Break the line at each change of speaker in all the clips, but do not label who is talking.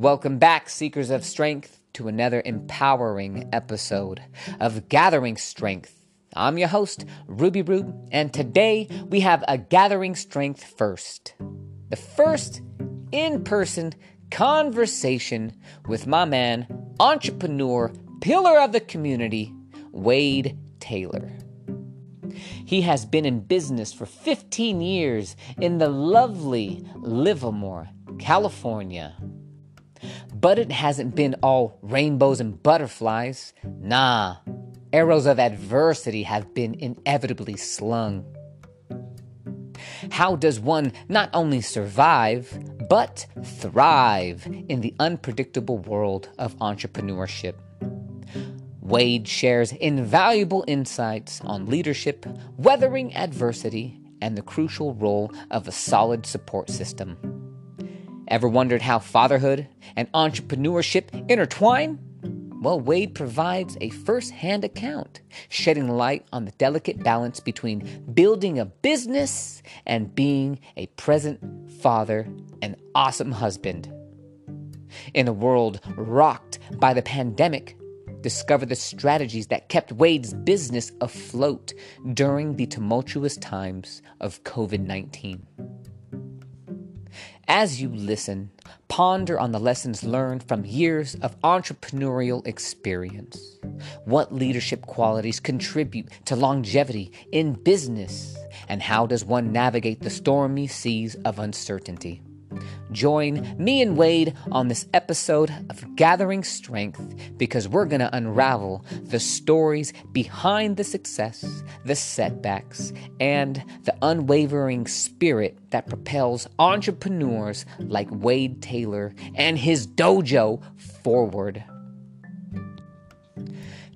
Welcome back, Seekers of Strength, to another empowering episode of Gathering Strength. I'm your host, Ruby Rube, and today we have a Gathering Strength first. The first in person conversation with my man, entrepreneur, pillar of the community, Wade Taylor. He has been in business for 15 years in the lovely Livermore, California. But it hasn't been all rainbows and butterflies. Nah, arrows of adversity have been inevitably slung. How does one not only survive, but thrive in the unpredictable world of entrepreneurship? Wade shares invaluable insights on leadership, weathering adversity, and the crucial role of a solid support system. Ever wondered how fatherhood and entrepreneurship intertwine? Well, Wade provides a first hand account, shedding light on the delicate balance between building a business and being a present father and awesome husband. In a world rocked by the pandemic, discover the strategies that kept Wade's business afloat during the tumultuous times of COVID 19. As you listen, ponder on the lessons learned from years of entrepreneurial experience. What leadership qualities contribute to longevity in business? And how does one navigate the stormy seas of uncertainty? Join me and Wade on this episode of Gathering Strength because we're going to unravel the stories behind the success, the setbacks, and the unwavering spirit that propels entrepreneurs like Wade Taylor and his dojo forward.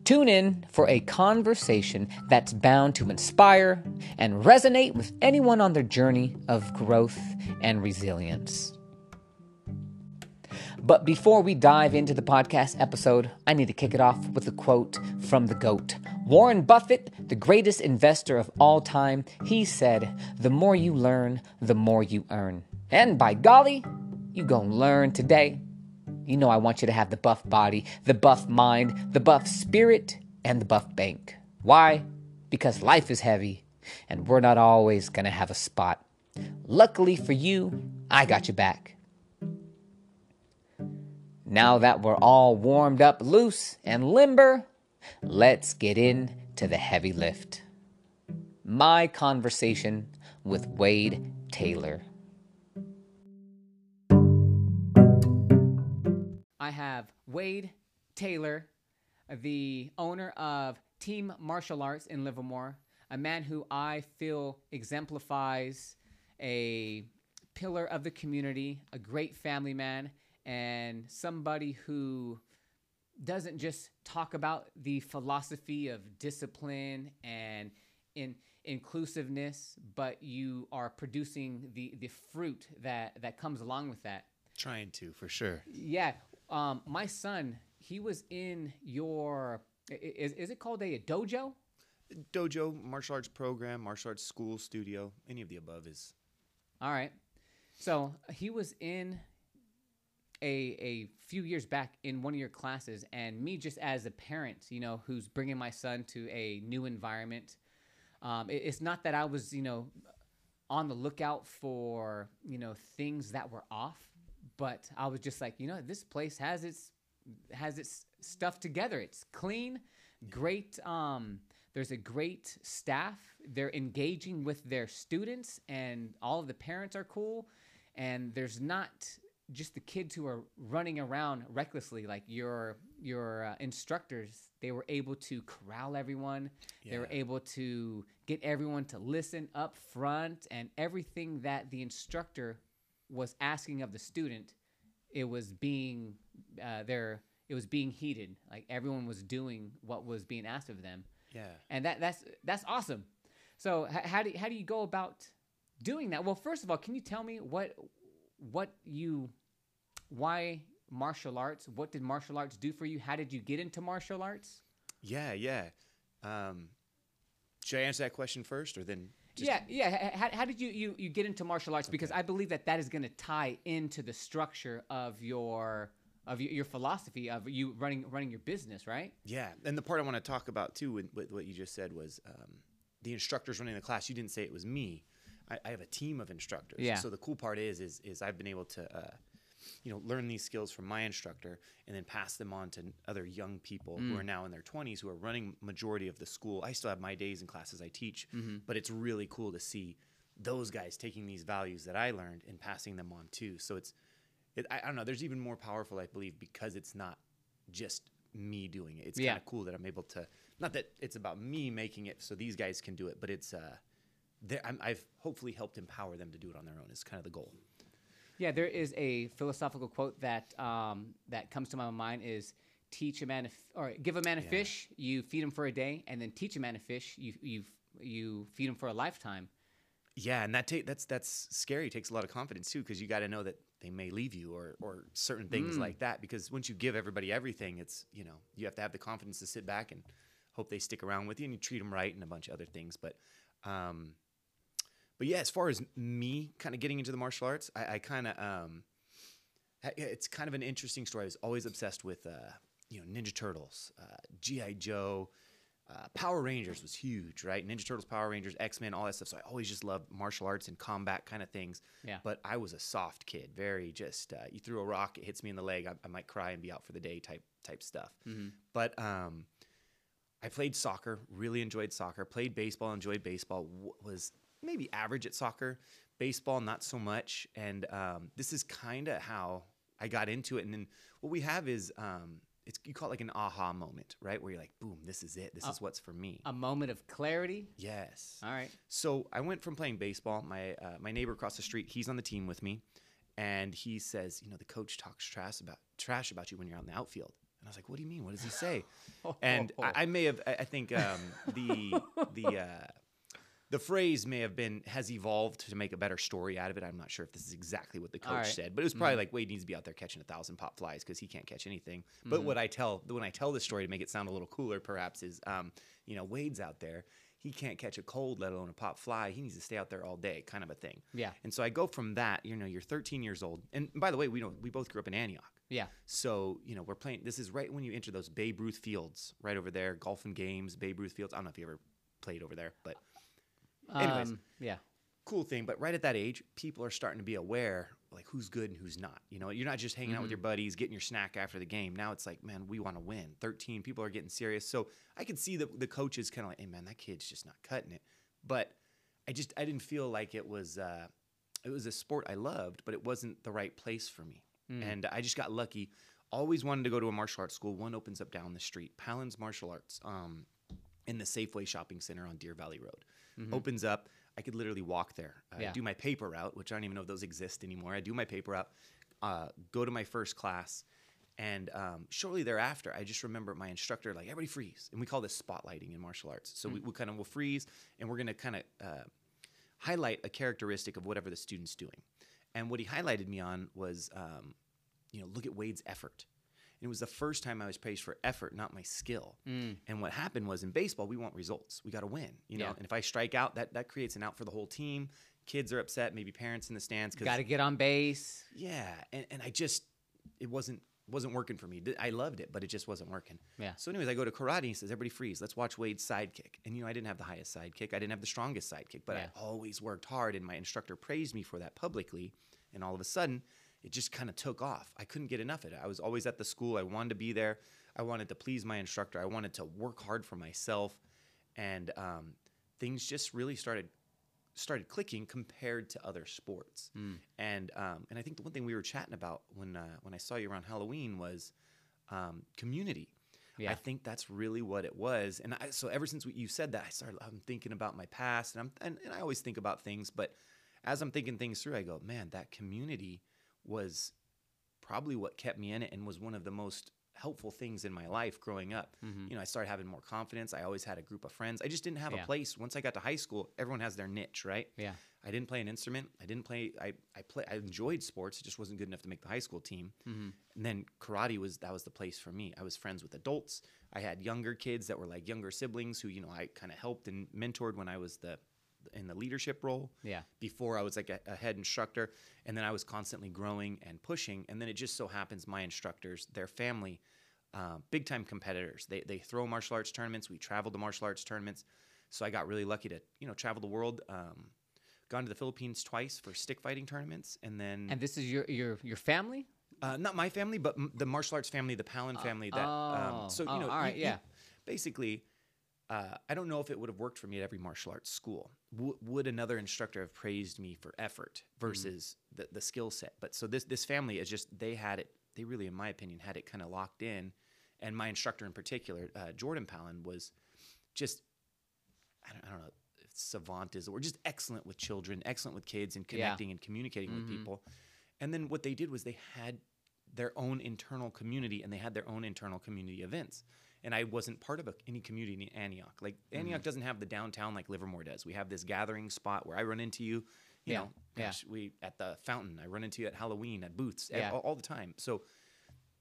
Tune in for a conversation that's bound to inspire and resonate with anyone on their journey of growth and resilience. But before we dive into the podcast episode, I need to kick it off with a quote from the GOAT. Warren Buffett, the greatest investor of all time, he said, The more you learn, the more you earn. And by golly, you gonna learn today. You know, I want you to have the buff body, the buff mind, the buff spirit, and the buff bank. Why? Because life is heavy, and we're not always going to have a spot. Luckily for you, I got you back. Now that we're all warmed up, loose, and limber, let's get into the heavy lift. My conversation with Wade Taylor. I have Wade Taylor, the owner of Team Martial Arts in Livermore, a man who I feel exemplifies a pillar of the community, a great family man, and somebody who doesn't just talk about the philosophy of discipline and in inclusiveness, but you are producing the the fruit that that comes along with that.
Trying to, for sure.
Yeah, um, my son, he was in your. Is, is it called a, dojo?
Dojo, martial arts program, martial arts school, studio, any of the above is.
All right. So he was in a a few years back in one of your classes, and me just as a parent, you know, who's bringing my son to a new environment. Um, it, it's not that I was, you know, on the lookout for you know things that were off but I was just like, you know, this place has its has its stuff together. It's clean, great. Um, there's a great staff. They're engaging with their students, and all of the parents are cool. And there's not just the kids who are running around recklessly. Like your your uh, instructors, they were able to corral everyone. Yeah. They were able to get everyone to listen up front, and everything that the instructor was asking of the student, it was being uh, there. It was being heeded. Like everyone was doing what was being asked of them.
Yeah.
And that that's that's awesome. So h- how do how do you go about doing that? Well, first of all, can you tell me what what you why martial arts? What did martial arts do for you? How did you get into martial arts?
Yeah, yeah. Um, should I answer that question first, or then? Just-
yeah, yeah. How, how did you, you you get into martial arts? Because I believe that that is going to tie into the structure of your of your, your philosophy of you running running your business, right?
Yeah, and the part I want to talk about too with, with what you just said was um, the instructors running the class. You didn't say it was me. I, I have a team of instructors.
Yeah.
So the cool part is, is, is I've been able to, uh, you know, learn these skills from my instructor and then pass them on to other young people who are now in their 20s who are running majority of the school. I still have my days and classes I teach, but it's really cool to see those guys taking these values that I learned and passing them on too. So it's, it, I, I don't know. There's even more powerful, I believe, because it's not just me doing it. It's
Yeah.
kind of cool that I'm able to. Not that it's about me making it so these guys can do it, but it's. uh I'm, I've hopefully helped empower them to do it on their own. Is kind of the goal.
Yeah, there is a philosophical quote that um, that comes to my mind is teach a man a f- or give a man a
Yeah.
fish, you feed him for a day, and then teach a man a fish, you you you feed him for a lifetime.
Yeah, and that ta- that's that's scary. It takes a lot of confidence too, because you got to know that they may leave you or or certain things
Mm.
like that. Because once you give everybody everything, it's you know you have to have the confidence to sit back and hope they stick around with you and you treat them right and a bunch of other things. But um, but yeah, as far as me kind of getting into the martial arts, I, I kind of um, it's kind of an interesting story. I was always obsessed with uh, you know Ninja Turtles, uh, GI Joe. Uh, Power Rangers was huge, right? Ninja Turtles, Power Rangers, X Men, all that stuff. So I always just loved martial arts and combat kind of things.
Yeah.
But I was a soft kid, very just uh, you threw a rock, it hits me in the leg, I, I might cry and be out for the day type type stuff. But um, I played soccer, really enjoyed soccer. Played baseball, enjoyed baseball. W- was maybe average at soccer, baseball not so much. And um, this is kind of how I got into it. And then what we have is um, it's you call it like an aha moment, right? Where you're like, boom, this is it. This is what's for me.
A moment of clarity.
yes.
All right.
So I went from playing baseball. My uh, my neighbor across the street, he's on the team with me, and he says, you know, the coach talks trash about trash about you when you're out in the outfield. And I was like, what do you mean? What does he say? and I, I may have, I I think um, the the uh, the phrase may have been has evolved to make a better story out of it. I'm not sure if this is exactly what the coach
right.
said, but it was probably like Wade needs to be out there catching a thousand pop flies because he can't catch anything. But what I tell when I tell this story to make it sound a little cooler, perhaps, is um, you know Wade's out there. He can't catch a cold, let alone a pop fly. He needs to stay out there all day, kind of a thing.
Yeah.
And so I go from that. You know, you're 13 years old, and by the way, we know we both grew up in Antioch.
Yeah.
So, you know, we're playing. This is right when you enter those Babe Ruth fields, right over there, Golf and Games, Babe Ruth fields. I don't know if you ever played over there, but Anyways.
Um, yeah.
cool thing. But right at that age, people are starting to be aware, like who's good and who's not. You know, you're not just hanging out with your buddies, getting your snack after the game. Now it's like, man, we want to win. 13 people are getting serious. So I could see that the coaches kind of like, hey, man, that kid's just not cutting it. But I just, I didn't feel like it was, uh, it was a sport I loved, but it wasn't the right place for me. And I just got lucky. Always wanted to go to a martial arts school. One opens up down the street, Palin's Martial Arts, um, in the Safeway Shopping Center on Deer Valley Road. Opens up. I could literally walk there. I
Yeah.
do my paper route, which I don't even know if those exist anymore. I do my paper route, uh, go to my first class, and um, shortly thereafter, I just remember my instructor like, "Everybody freeze," and we call this spotlighting in martial arts. So we, we kind of will freeze, and we're gonna kind of uh, highlight a characteristic of whatever the student's doing. And what he highlighted me on was, um, you know, look at Wade's effort. It was the first time I was praised for effort, not my skill. Mm. And what happened was in baseball, we want results. We got to win, you know.
Yeah.
And if I strike out, that that creates an out for the whole team. Kids are upset, maybe parents in the stands
Got to get on base.
yeah, and, and I just it wasn't wasn't working for me. I loved it, but it just wasn't working.
Yeah.
So, anyways, I go to karate. And he says, "Everybody freeze. Let's watch Wade's sidekick." And you know, I didn't have the highest sidekick. I didn't have the strongest sidekick, but
Yeah.
I always worked hard, and my instructor praised me for that publicly. And all of a sudden, it just kind of took off. I couldn't get enough of it. I was always at the school. I wanted to be there. I wanted to please my instructor. I wanted to work hard for myself, and um, things just really started started clicking compared to other sports. And um, and I think the one thing we were chatting about when uh, when I saw you around Halloween was um, community.
Yeah.
I think that's really what it was. And I, so ever since we, you said that, I started I'm thinking about my past, and I'm and, and I always think about things, but as I'm thinking things through, I go, man, that community was probably what kept me in it and was one of the most helpful things in my life growing up. You know, I started having more confidence. I always had a group of friends. I just didn't have
Yeah.
a place. Once I got to high school, everyone has their niche, right?
Yeah.
I didn't play an instrument. I didn't play. I I play. I enjoyed sports. It just wasn't good enough to make the high school team.
Mm-hmm.
And then karate was that was the place for me. I was friends with adults. I had younger kids that were like younger siblings who you know I kind of helped and mentored when I was the in the leadership role.
Yeah.
Before I was like a, a head instructor, and then I was constantly growing and pushing. And then it just so happens my instructors, their family, uh, big time competitors. They they throw martial arts tournaments. We travel to martial arts tournaments. So I got really lucky to you know travel the world. Um, gone to the Philippines twice for stick fighting tournaments, and then
And this is your your your family?
uh, not my family, but m- the martial arts family, the Palin family. That
oh,
um, so you
oh,
know,
all right,
you- you-
yeah.
basically, uh, I don't know if it would have worked for me at every martial arts school. W- would another instructor have praised me for effort
Mm-hmm.
versus the, the skill set? But so this this family is just they had it. They really, in my opinion, had it kind of locked in. And my instructor in particular, uh, Jordan Palin, was just I don't, I don't know if savant is or just excellent with children, excellent with kids, and
Yeah.
connecting and communicating with
Mhm.
people. And then what they did was they had their own internal community and they had their own internal community events. And I wasn't part of a, any community in Antioch. Like Antioch doesn't have the downtown like Livermore does. We have this gathering spot where I run into you. You
Yeah,
know,
yeah.
we at the fountain. I run into you at Halloween at booths
Yeah.
all, all the time. So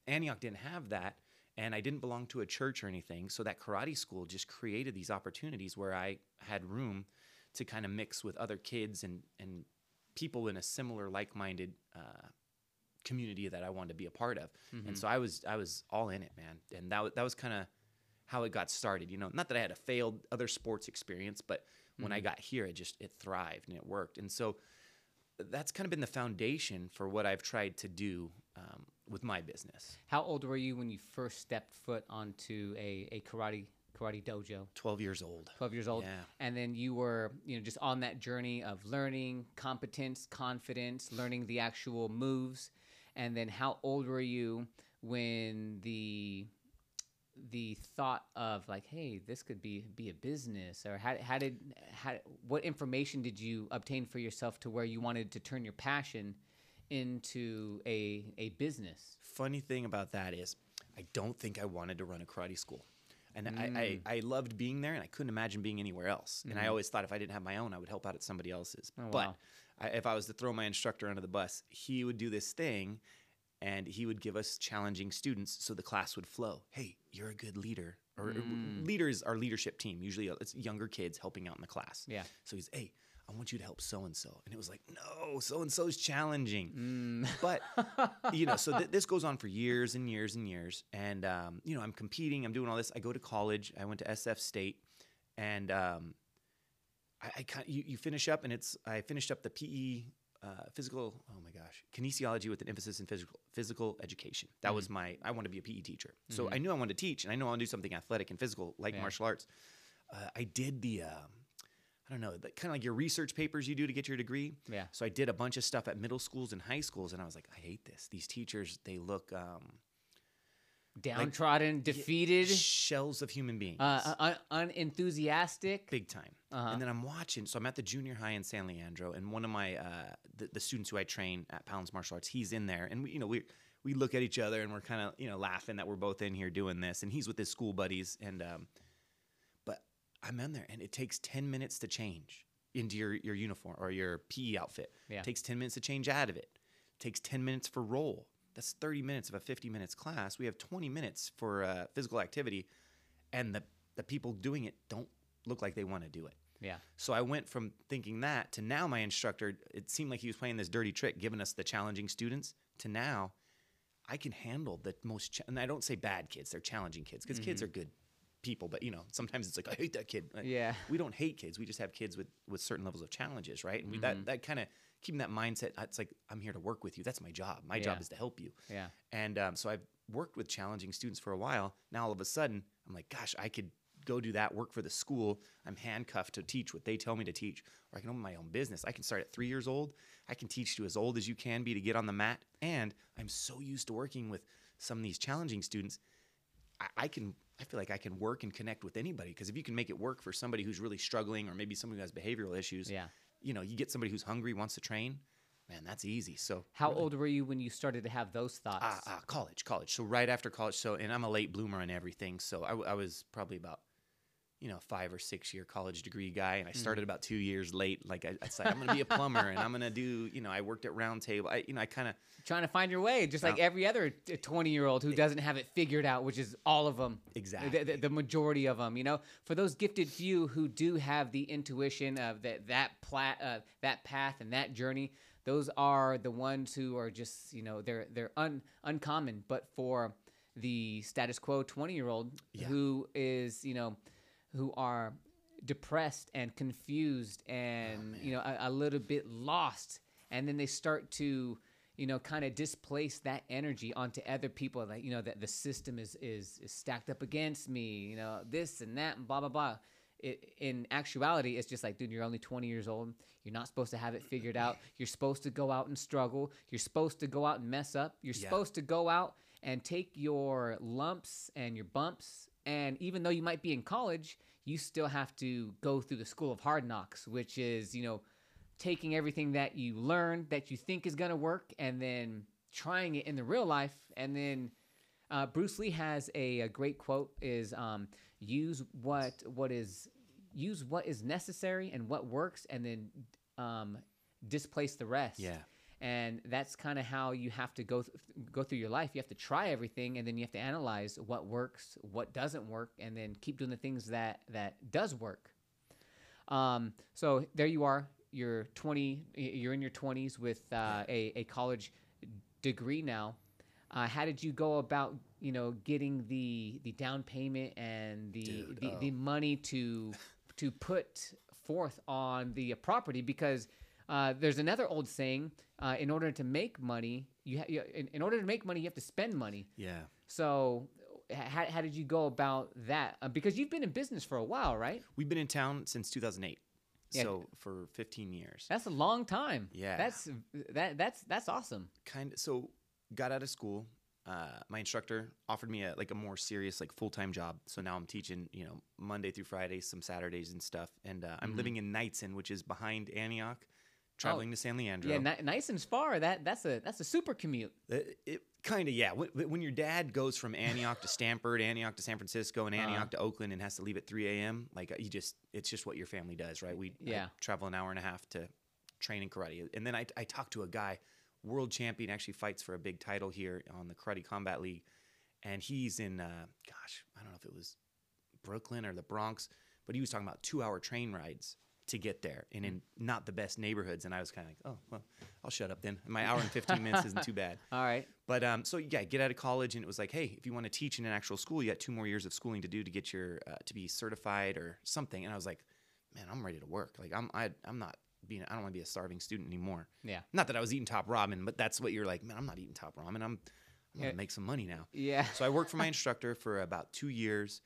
Antioch didn't have that, and I didn't belong to a church or anything. So that karate school just created these opportunities where I had room to kind of mix with other kids and and people in a similar like-minded uh, community that I wanted to be a part of.
Mm-hmm.
And so I was I was all in it, man. And that wa- that was kind of how it got started. You know, not that I had a failed other sports experience, but when I got here, it just it thrived and it worked. And so that's kind of been the foundation for what I've tried to do um, with my business.
How old were you when you first stepped foot onto a, a karate karate dojo?
12 years old.
12 years old
Yeah.
and then you were you know just on that journey of learning competence confidence learning the actual moves and then how old were you when the the thought of like hey this could be be a business or how, how did how what information did you obtain for yourself to where you wanted to turn your passion into a a business
Funny thing about that is, I don't think I wanted to run a karate school. And I, I, mm. I loved being there, and I couldn't imagine being anywhere else. And I mm-hmm. always thought if I didn't have my own, I would help out at somebody else's.
Oh,
but
wow.
I, if I was to throw my instructor under the bus, he would do this thing, and he would give us challenging students so the class would flow. Hey, you're a good leader. Or
Mm.
leaders, our leadership team. Usually, uh, it's younger kids helping out in the class.
Yeah.
So he's, hey, I want you to help so and so, and it was like, no, so and so's challenging.
Mm.
But you know, so th- this goes on for years and years and years. And um, you know, I'm competing. I'm doing all this. I go to college. I went to SF State, and um, I, I kind you, you finish up, and it's I finished up the PE. Uh, physical, oh my gosh, kinesiology with an emphasis in physical physical education. That was my. I want to be a PE teacher, so I knew I wanted to teach, and I know I want to do something athletic and physical, like
Yeah.
martial arts. Uh, I did the, um, I don't know, kind of like your research papers you do to get your degree.
Yeah.
So I did a bunch of stuff at middle schools and high schools, and I was like, I hate this. These teachers, they look um,
downtrodden defeated
shells of human beings,
uh, un- unenthusiastic
big time.
Uh-huh.
And then I'm watching. So I'm at the junior high in San Leandro, and one of my uh, the, the students who I train at Palin's Martial Arts, he's in there, and we, you know, we we look at each other and we're kind of you know laughing that we're both in here doing this, and he's with his school buddies, and um, but I'm in there, and it takes ten minutes to change into your your uniform or your PE outfit.
Yeah.
It takes ten minutes to change out of it. It takes ten minutes for roll. That's 30 minutes of a 50 minutes class. We have 20 minutes for uh, physical activity, and the the people doing it don't look like they want to do it.
yeah
So I went from thinking that to now my instructor, it seemed like he was playing this dirty trick, giving us the challenging students, to now I can handle the most, cha- and I don't say bad kids, they're challenging kids because kids are good people, but you know, sometimes it's like, I hate that kid. Like,
Yeah.
We don't hate kids. We just have kids with, with certain levels of challenges, right? And we, that, that kind of keeping that mindset, it's like, I'm here to work with you. That's my job. My job is to help you.
yeah
And um, so I've worked with challenging students for a while. Now all of a sudden, I'm like, gosh, I could go do that work for the school. I'm handcuffed to teach what they tell me to teach, or I can open my own business. I can start at three years old. I can teach to as old as you can be to get on the mat. And I'm so used to working with some of these challenging students. I, I can. I feel like I can work and connect with anybody because if you can make it work for somebody who's really struggling, or maybe somebody who has behavioral issues,
Yeah.
You know, you get somebody who's hungry, wants to train. Man, that's easy. So
how old were you when you started to have those thoughts
Ah, ah, college, college. So right after college. So, and I'm a late bloomer on everything. So I was probably about, you know, five or six year college degree guy, and I started about two years late. Like I, I said, I'm gonna be a plumber, and I'm gonna do, you know, I worked at Round Table. I, you know, I kind of
Trying to find your way, just like every other twenty-year-old who doesn't have it figured out, which is all of them.
Exactly.
The, the, the majority of them, you know, for those gifted few who do have the intuition of that that plat, uh, that path and that journey, those are the ones who are just, you know, they're they're un, uncommon. But for the status quo twenty-year-old
Yeah.
who is, you know, who are depressed and confused and oh, you know a, a little bit lost. And then they start to you know kind of displace that energy onto other people like you know that the system is, is is stacked up against me you know this and that and blah blah blah. It, in actuality it's just like dude you're only 20 years old. You're not supposed to have it figured out. You're supposed to go out and struggle. You're supposed to go out and mess up. You're
Yeah.
supposed to go out and take your lumps and your bumps and even though you might be in college you still have to go through the school of hard knocks which is you know taking everything that you learn that you think is going to work and then trying it in the real life and then uh, bruce lee has a, a great quote is um, use what what is use what is necessary and what works and then um, displace the rest
Yeah.
And that's kind of how you have to go th- go through your life you have to try everything and then you have to analyze what works what doesn't work and then keep doing the things that that does work um, so there you are. You're 20. You're in your 20s with uh, a a college degree now. Uh, how did you go about, you know, getting the the down payment and the
Dude,
the, the
oh.
money to to put forth on the property? Because uh, there's another old saying: uh, in order to make money, you, ha- you in, in order to make money, you have to spend money.
yeah.
So, how, how did you go about that? Uh, because you've been in business for a while, right?
We've been in town since 2008,
Yeah.
so for 15 years.
That's a long time.
Yeah.
That's that that's that's awesome.
kind of so got out of school uh, my instructor offered me a like a more serious like full-time job so now i'm teaching you know monday through friday some saturdays and stuff and uh, i'm
Mhm.
living in knightsen which is behind antioch traveling to san leandro
Yeah, ni- nice and far. That that's a that's a super commute.
it, it kind of yeah when, when your dad goes from antioch to stanford antioch to san francisco and
Uh-huh.
antioch to oakland and has to leave at 3 a.m like uh, you just it's just what your family does right we I
Yeah.
travel an hour and a half to train in karate and then i, I talked to a guy world champion actually fights for a big title here on the karate combat league and he's in uh, gosh i don't know if it was brooklyn or the bronx but he was talking about two hour train rides to get there and in not the best neighborhoods and i was kind of like oh well i'll shut up then my hour and 15 minutes isn't too bad
All right.
but um, so yeah, get out of college, and it was like, hey, if you want to teach in an actual school, you got two more years of schooling to do to get your uh, to be certified or something. And I was like, man, I'm ready to work. Like I'm I, I'm not being I don't want to be a starving student anymore.
Yeah.
Not that I was eating top ramen, but that's what you're like, man. I'm not eating top ramen. I'm I'm gonna
Yeah.
make some money now.
Yeah.
So I worked for my instructor for about two years,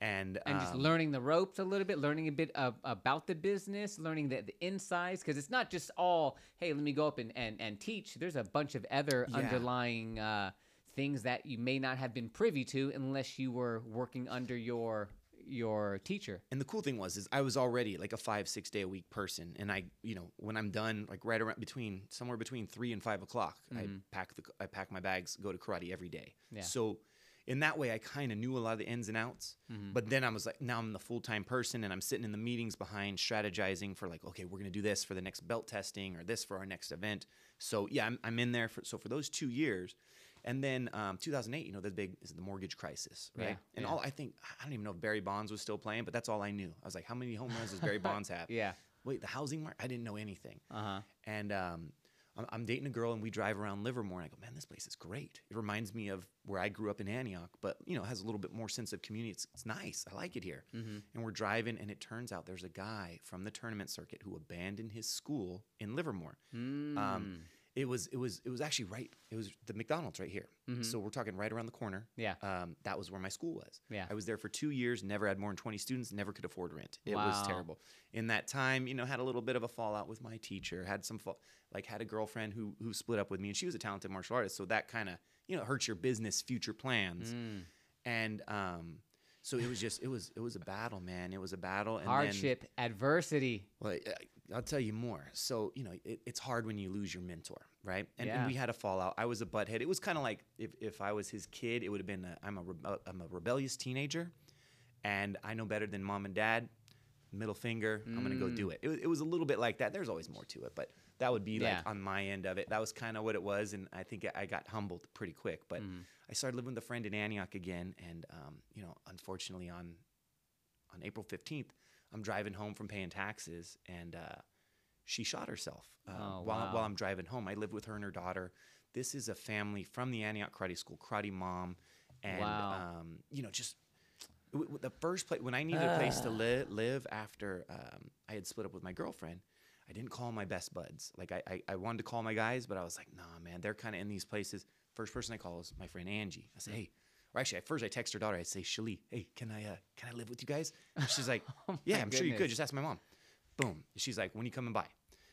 and
and just
um,
learning the ropes a little bit, learning a bit of, about the business, learning the, the insides, because it's not just all, hey, let me go up and, and, and teach. There's a bunch of other
Yeah.
underlying uh, things that you may not have been privy to unless you were working under your your teacher.
And the cool thing was, is I was already like a five, six day a week person, and I, you know, when I'm done, like right around between somewhere between three and five o'clock, I
Mhm.
pack the, I pack my bags, go to karate every day.
Yeah.
So, in that way, I kind of knew a lot of the ins and outs.
Mhm.
But then I was like, now I'm the full time person, and I'm sitting in the meetings behind strategizing for like, okay, we're gonna do this for the next belt testing or this for our next event. So yeah, I'm, I'm in there for so for those two years. And then um, 2008, you know, the big is the mortgage crisis, right?
Yeah,
and
yeah.
all I think I don't even know if Barry Bonds was still playing, but that's all I knew. I was like, how many home runs does Barry Bonds have?
Yeah.
Wait, the housing market? I didn't know anything.
Uh huh.
And um, I'm, dating a girl, and we drive around Livermore, and I go, man, this place is great. It reminds me of where I grew up in Antioch, but you know, has a little bit more sense of community. It's, it's nice. I like it here.
Mm-hmm.
And we're driving, and it turns out there's a guy from the tournament circuit who abandoned his school in Livermore.
Mm.
Um, it was it was it was actually right. It was the McDonald's right here.
Mhm.
So we're talking right around the corner.
yeah.
Um, that was where my school was.
Yeah.
I was there for two years, never had more than 20 students, never could afford rent. It was terrible. In that time, you know, had a little bit of a fallout with my teacher, had some, fa- like, had a girlfriend who, who split up with me, and she was a talented martial artist. So that kind of, you know, hurts your business future plans.
Mm.
And um, so it was just, it was, it was a battle, man. It was a battle. And then-
Hardship, adversity.
well, I'll tell you more. So, you know, it, it's hard when you lose your mentor, right? And,
Yeah.
and we had a fallout. I was a butthead. It was kind of like if, if I was his kid, it would have been a, I'm, a I'm a rebellious teenager. and I know better than mom and dad. Middle finger, I'm gonna go do it. It, was- it was a little bit like that. There's always more to it, but that would be
Yeah.
like on my end of it. That was kind of what it was, and I think I got humbled pretty quick. But I started living with a friend in Antioch again, and um, you know, unfortunately, on on April 15th, I'm driving home from paying taxes, and uh, she shot herself uh,
Oh,
while,
wow.
while I'm driving home. I live with her and her daughter. This is a family from the Antioch Karate School, karate mom, and
Wow.
um, you know, just w- the first place when I needed a place to li- live after um, I had split up with my girlfriend. I didn't call my best buds. Like I, I, I wanted to call my guys, but I was like, nah, man, they're kind of in these places. First person I call is my friend Angie. I say, hey, or actually, at first I text her daughter. I'd say, Shali, hey, can I, uh, can I live with you guys? And she's like, yeah, I'm sure you could. Just ask my mom. Boom. She's like, when you coming by?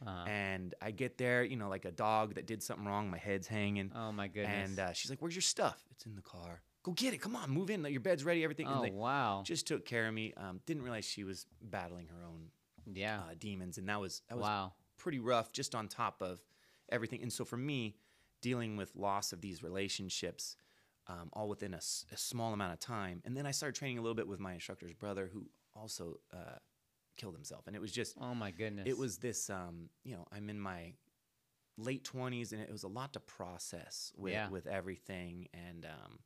Uh-huh.
And I get there, you know, like a dog that did something wrong. My head's hanging.
Oh my goodness.
And uh, she's like, "Where's your stuff?" It's in the car. Go get it. Come on, move in. Your bed's ready. Everything.
Oh
they
wow.
just took care of me. Um, didn't realize she was battling her own
yeah.
uh, demons, and that was that was
wow.
pretty rough. Just on top of everything. And so for me, dealing with loss of these relationships, um, all within a, s- a small amount of time, and then I started training a little bit with my instructor's brother, who also uh, killed himself, and it was just
Oh my goodness.
it was this um you know i'm in my late 20s and it was a lot to process with
Yeah.
with everything. And um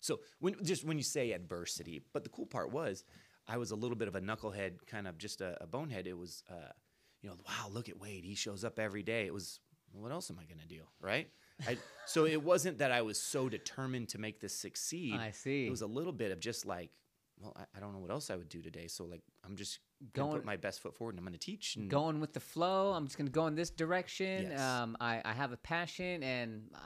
so when just when you say adversity but the cool part was i was a little bit of a knucklehead kind of just a, a bonehead. It was uh you know wow look at wade. He shows up every day. It was what else am i going to do right I, so it wasn't that i was so determined to make this succeed
I see.
it was a little bit of just like well I, I don't know what else i would do today so like i'm just going to
Going-
put my best foot forward and i'm going to teach and
going with the flow. I'm just gonna go in this direction.
Yes.
Um, I, I have a passion, and uh,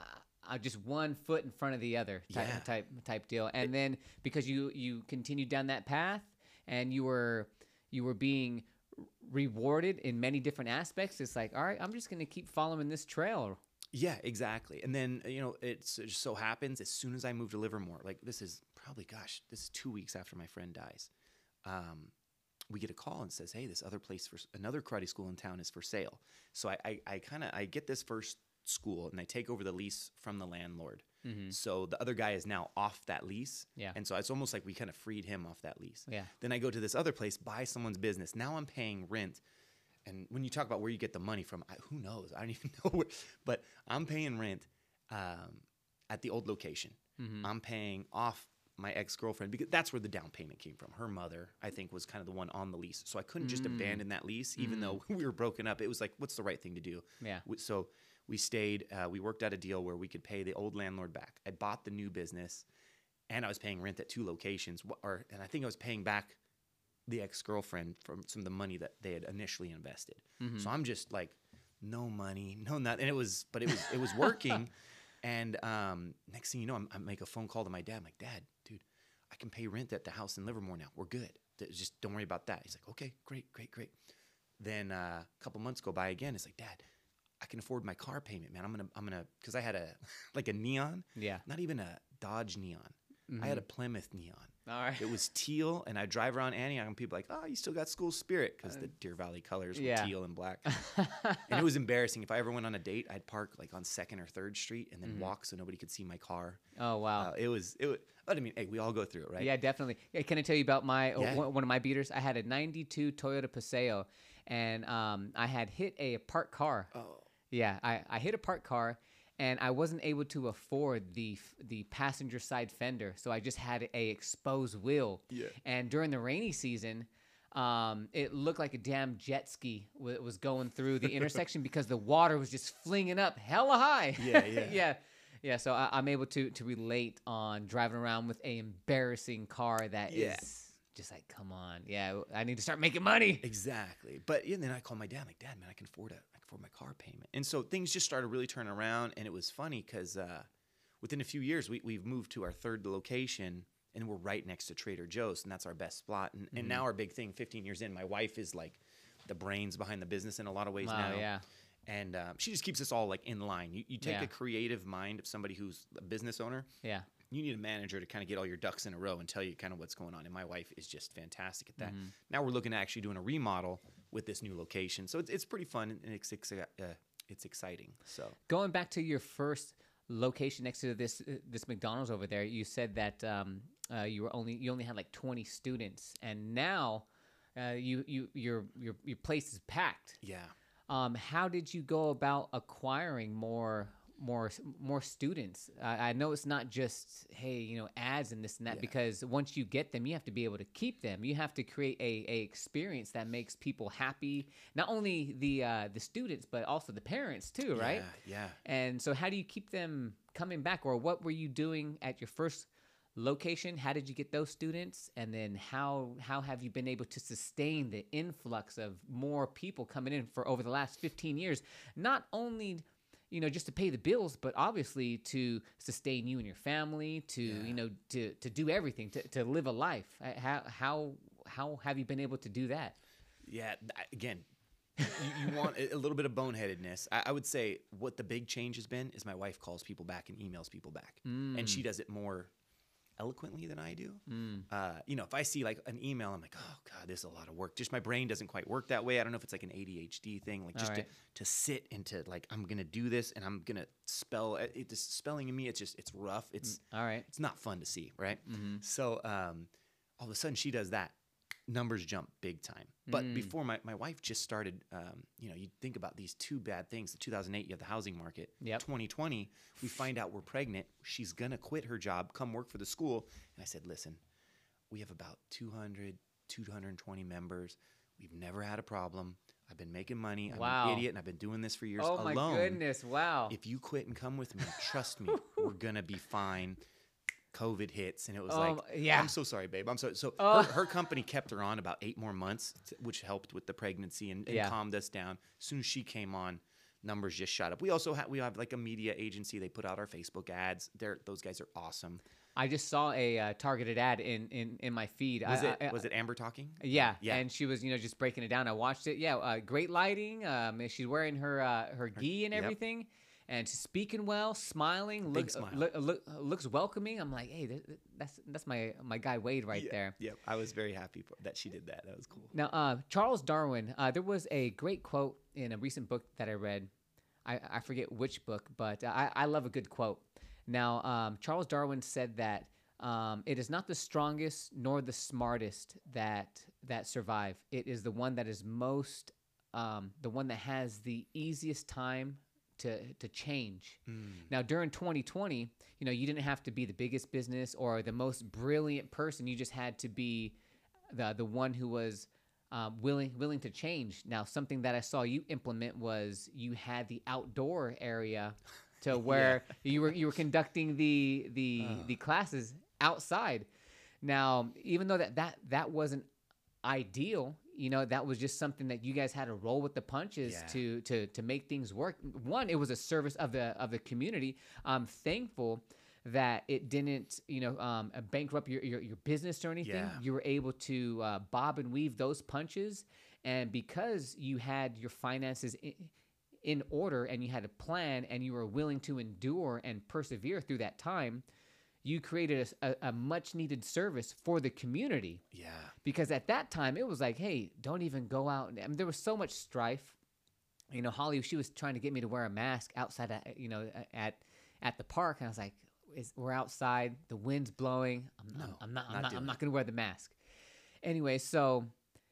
I just one foot in front of the other type
Yeah.
type type deal. And then because you you continued down that path, and you were you were being rewarded in many different aspects. It's like, all right, I'm just gonna keep following this trail.
Yeah, exactly. And then you know, it's, it just so happens as soon as I moved to Livermore, like this is probably, gosh, this is two weeks after my friend dies. Um, we get a call and says, "Hey, this other place for another karate school in town is for sale." So I, I, I kind of I get this first school and I take over the lease from the landlord. So the other guy is now off that lease.
Yeah.
And so it's almost like we kind of freed him off that lease.
Yeah.
Then I go to this other place, buy someone's business. Now I'm paying rent. And when you talk about where you get the money from, I, who knows? I don't even know where. But I'm paying rent um, at the old location. I'm paying off my ex girlfriend because that's where the down payment came from. Her mother, I think, was kind of the one on the lease. So I couldn't just abandon that lease, even though we were broken up. It was like, what's the right thing to do?
Yeah.
So we stayed, uh, we worked out a deal where we could pay the old landlord back. I bought the new business and I was paying rent at two locations. Or, and I think I was paying back the ex girlfriend from some of the money that they had initially invested. So I'm just like, no money, no nothing. And it was, but it was, it was working. and um, next thing you know, I'm, I make a phone call to my dad. I'm like, Dad, dude, I can pay rent at the house in Livermore now. We're good. Just don't worry about that. He's like, okay, great, great, great. Then uh, a couple months go by again. It's like, Dad, I can afford my car payment, man. I'm gonna, I'm gonna, because I had a like a neon,
Yeah.
not even a Dodge neon. I had a Plymouth neon.
All right.
It was teal, and I drive around Antioch, and people are like, "Oh, you still got school spirit," because the Deer Valley colors were
yeah.
teal and black. and it was embarrassing. If I ever went on a date, I'd park like on Second or Third Street, and then walk so nobody could see my car.
Oh wow.
Uh, it was, it was. But I mean, hey, we all go through it, right?
Yeah, definitely. Yeah, can I tell you about my uh,
Yeah.
one of my beaters? I had a '92 Toyota Paseo, and um, I had hit a parked car.
Oh.
Yeah, I, I hit a parked car, and I wasn't able to afford the the passenger side fender, so I just had a exposed wheel.
Yeah.
And during the rainy season, um, it looked like a damn jet ski w- was going through the intersection because the water was just flinging up hella high.
Yeah, yeah.
yeah. Yeah, so I, I'm able to to relate on driving around with a embarrassing car that is
Yeah.
just like, come on, yeah, I need to start making money.
Exactly. But yeah, then I called my dad. I'm like, Dad, man, I can afford it. I afford my car payment. And so things just started really turning around. And it was funny because uh, within a few years, we, we've moved to our third location and we're right next to Trader Joe's. And that's our best spot. And, and now our big thing, 15 years in, my wife is like the brains behind the business in a lot of ways
Wow,
now.
yeah.
And um, she just keeps us all like in line. You, you take
Yeah.
a creative mind of somebody who's a business owner
Yeah.
you need a manager to kind of get all your ducks in a row and tell you kind of what's going on. And my wife is just fantastic at that.
Mm-hmm.
Now we're looking at actually doing a remodel with this new location, so it's, it's pretty fun and it's uh, it's exciting. So
Going back to your first location next to this uh, this McDonald's over there, you said that um, uh, you were only you only had like 20 students, and now uh, you you your your your place is packed.
Yeah.
Um, how did you go about acquiring more more more students? I I know it's not just hey you know ads and this and that
Yeah.
because once you get them, you have to be able to keep them. You have to create a, a experience that makes people happy. Not only the uh, the students but also the parents too, right?
Yeah. Yeah.
And so, how do you keep them coming back, or what were you doing at your first location? How did you get those students? And then, how how have you been able to sustain the influx of more people coming in for over the last fifteen years? Not only you know just to pay the bills, but obviously to sustain you and your family, to
Yeah.
you know to to do everything, to, to live a life. Uh, How how how have you been able to do that?
Yeah, again, you, you want a a little bit of boneheadedness. I, I would say what the big change has been is my wife calls people back and emails people back, and she does it more eloquently than I do. Uh, you know, if I see like an email, I'm like, oh god, this is a lot of work. Just my brain doesn't quite work that way. I don't know if it's like an ADHD thing, like just
Alright.
to, to sit and to like I'm gonna do this and I'm gonna spell it. The spelling in me, it's just it's rough. It's
All right.
it's not fun to see, right?
Mm-hmm.
So um, all of a sudden she does that. Numbers jump big time. But
Mm.
before my, my wife just started, um, you know, you think about these two bad things. The 2008, you have the housing market.
Yep.
2020, we find out we're pregnant. She's going to quit her job, come work for the school. And I said, listen, we have about 200, 220 members. We've never had a problem. I've been making money. I'm
Wow.
an idiot and I've been doing this for years
Oh my
alone.
goodness! Wow.
If you quit and come with me, trust me, we're gonna be fine. COVID hits, and it was
Oh,
like,
yeah.
I'm so sorry, babe. I'm so so.
Oh.
Her, her company kept her on about eight more months, which helped with the pregnancy and, and
Yeah.
calmed us down. As soon as she came on, numbers just shot up. We also have we have like a media agency. They put out our Facebook ads. They're those guys are awesome.
I just saw a uh, targeted ad in, in, in my feed.
Was
I,
it
I-
was it Amber talking?
Yeah,
Yeah.
and she was, you know, just breaking it down. I watched it. Yeah, uh, great lighting. Um, she's wearing her uh, her gi and
yep.
And she's speaking well, smiling.
Big
Look,
smile.
look, look, looks welcoming. I'm like, hey, th- th- that's that's my my guy Wade right
Yeah,
there.
Yeah, I was very happy for, that she did that. That was cool.
Now, uh, Charles Darwin, uh, there was a great quote in a recent book that I read. I, I forget which book, but I, I love a good quote. Now, um, Charles Darwin said that um, it is not the strongest nor the smartest that that survive. It is the one that is most, um, the one that has the easiest time to to change. Now, during 2020, you know, you didn't have to be the biggest business or the most brilliant person. You just had to be the the one who was um, willing willing to change. Now, something that I saw you implement was you had the outdoor area to where you were you were conducting the the the classes outside. Now, even though that that that wasn't ideal, you know, that was just something that you guys had to roll with the punches
Yeah.
to to to make things work. One, it was a service of the of the community. I'm thankful that it didn't, you know, um, bankrupt your, your your business or anything.
Yeah.
You were able to uh, bob and weave those punches, and because you had your finances. In, in order and you had a plan and you were willing to endure and persevere through that time, you created a, a, a much needed service for the community
Yeah.
because at that time it was like, hey, don't even go out. I mean, there was so much strife. You know, Holly, she was trying to get me to wear a mask outside, at, you know, at at the park, and I was like, we're outside, the wind's blowing. I'm,
No,
I'm not, I'm
not
not, I'm not going to wear the mask. Anyway, so